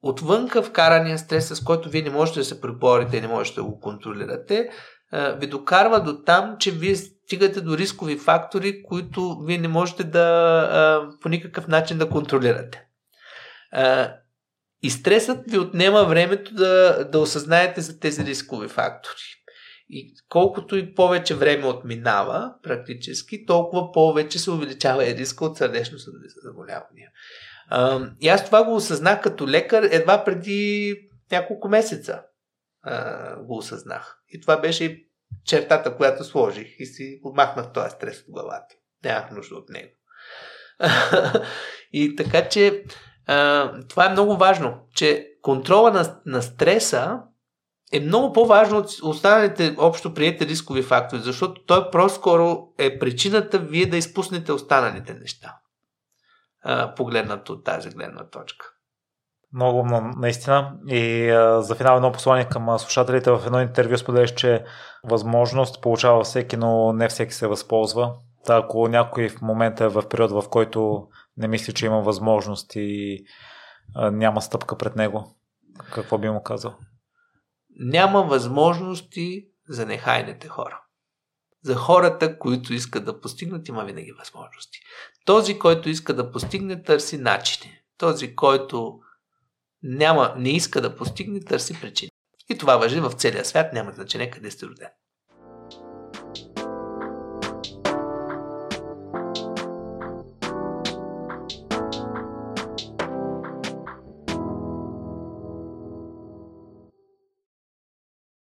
отвънка вкарания стрес, с който вие не можете да се преборите и не можете да го контролирате, ви докарва до там, че вие стигате до рискови фактори, които вие не можете да по никакъв начин да контролирате. И стресът ви отнема времето да, да осъзнаете за тези рискови фактори. И колкото и повече време отминава, практически, толкова повече се увеличава и риска от сърдечно заболявания. И аз това го осъзнах като лекар едва преди няколко месеца а, го осъзнах. И това беше чертата, която сложих и си отмахнах този стрес от главата. Нямах нужда от него. *laughs* и така че а, това е много важно, че контрола на, на стреса е много по-важно от останалите общо приятели рискови фактори, защото той по-скоро е причината вие да изпуснете останалите неща погледнато от тази гледна точка. Много, наистина. И а, за финал едно послание към слушателите. В едно интервю споделяш, че възможност получава всеки, но не всеки се възползва. Та, ако някой в момента е в период, в който не мисли, че има възможност и а, няма стъпка пред него, какво би му казал? Няма възможности за нехайните хора. За хората, които искат да постигнат, има винаги възможности. Този, който иска да постигне, търси начини. Този, който няма, не иска да постигне, търси причини. И това въжи в целия свят, няма значение къде сте роден.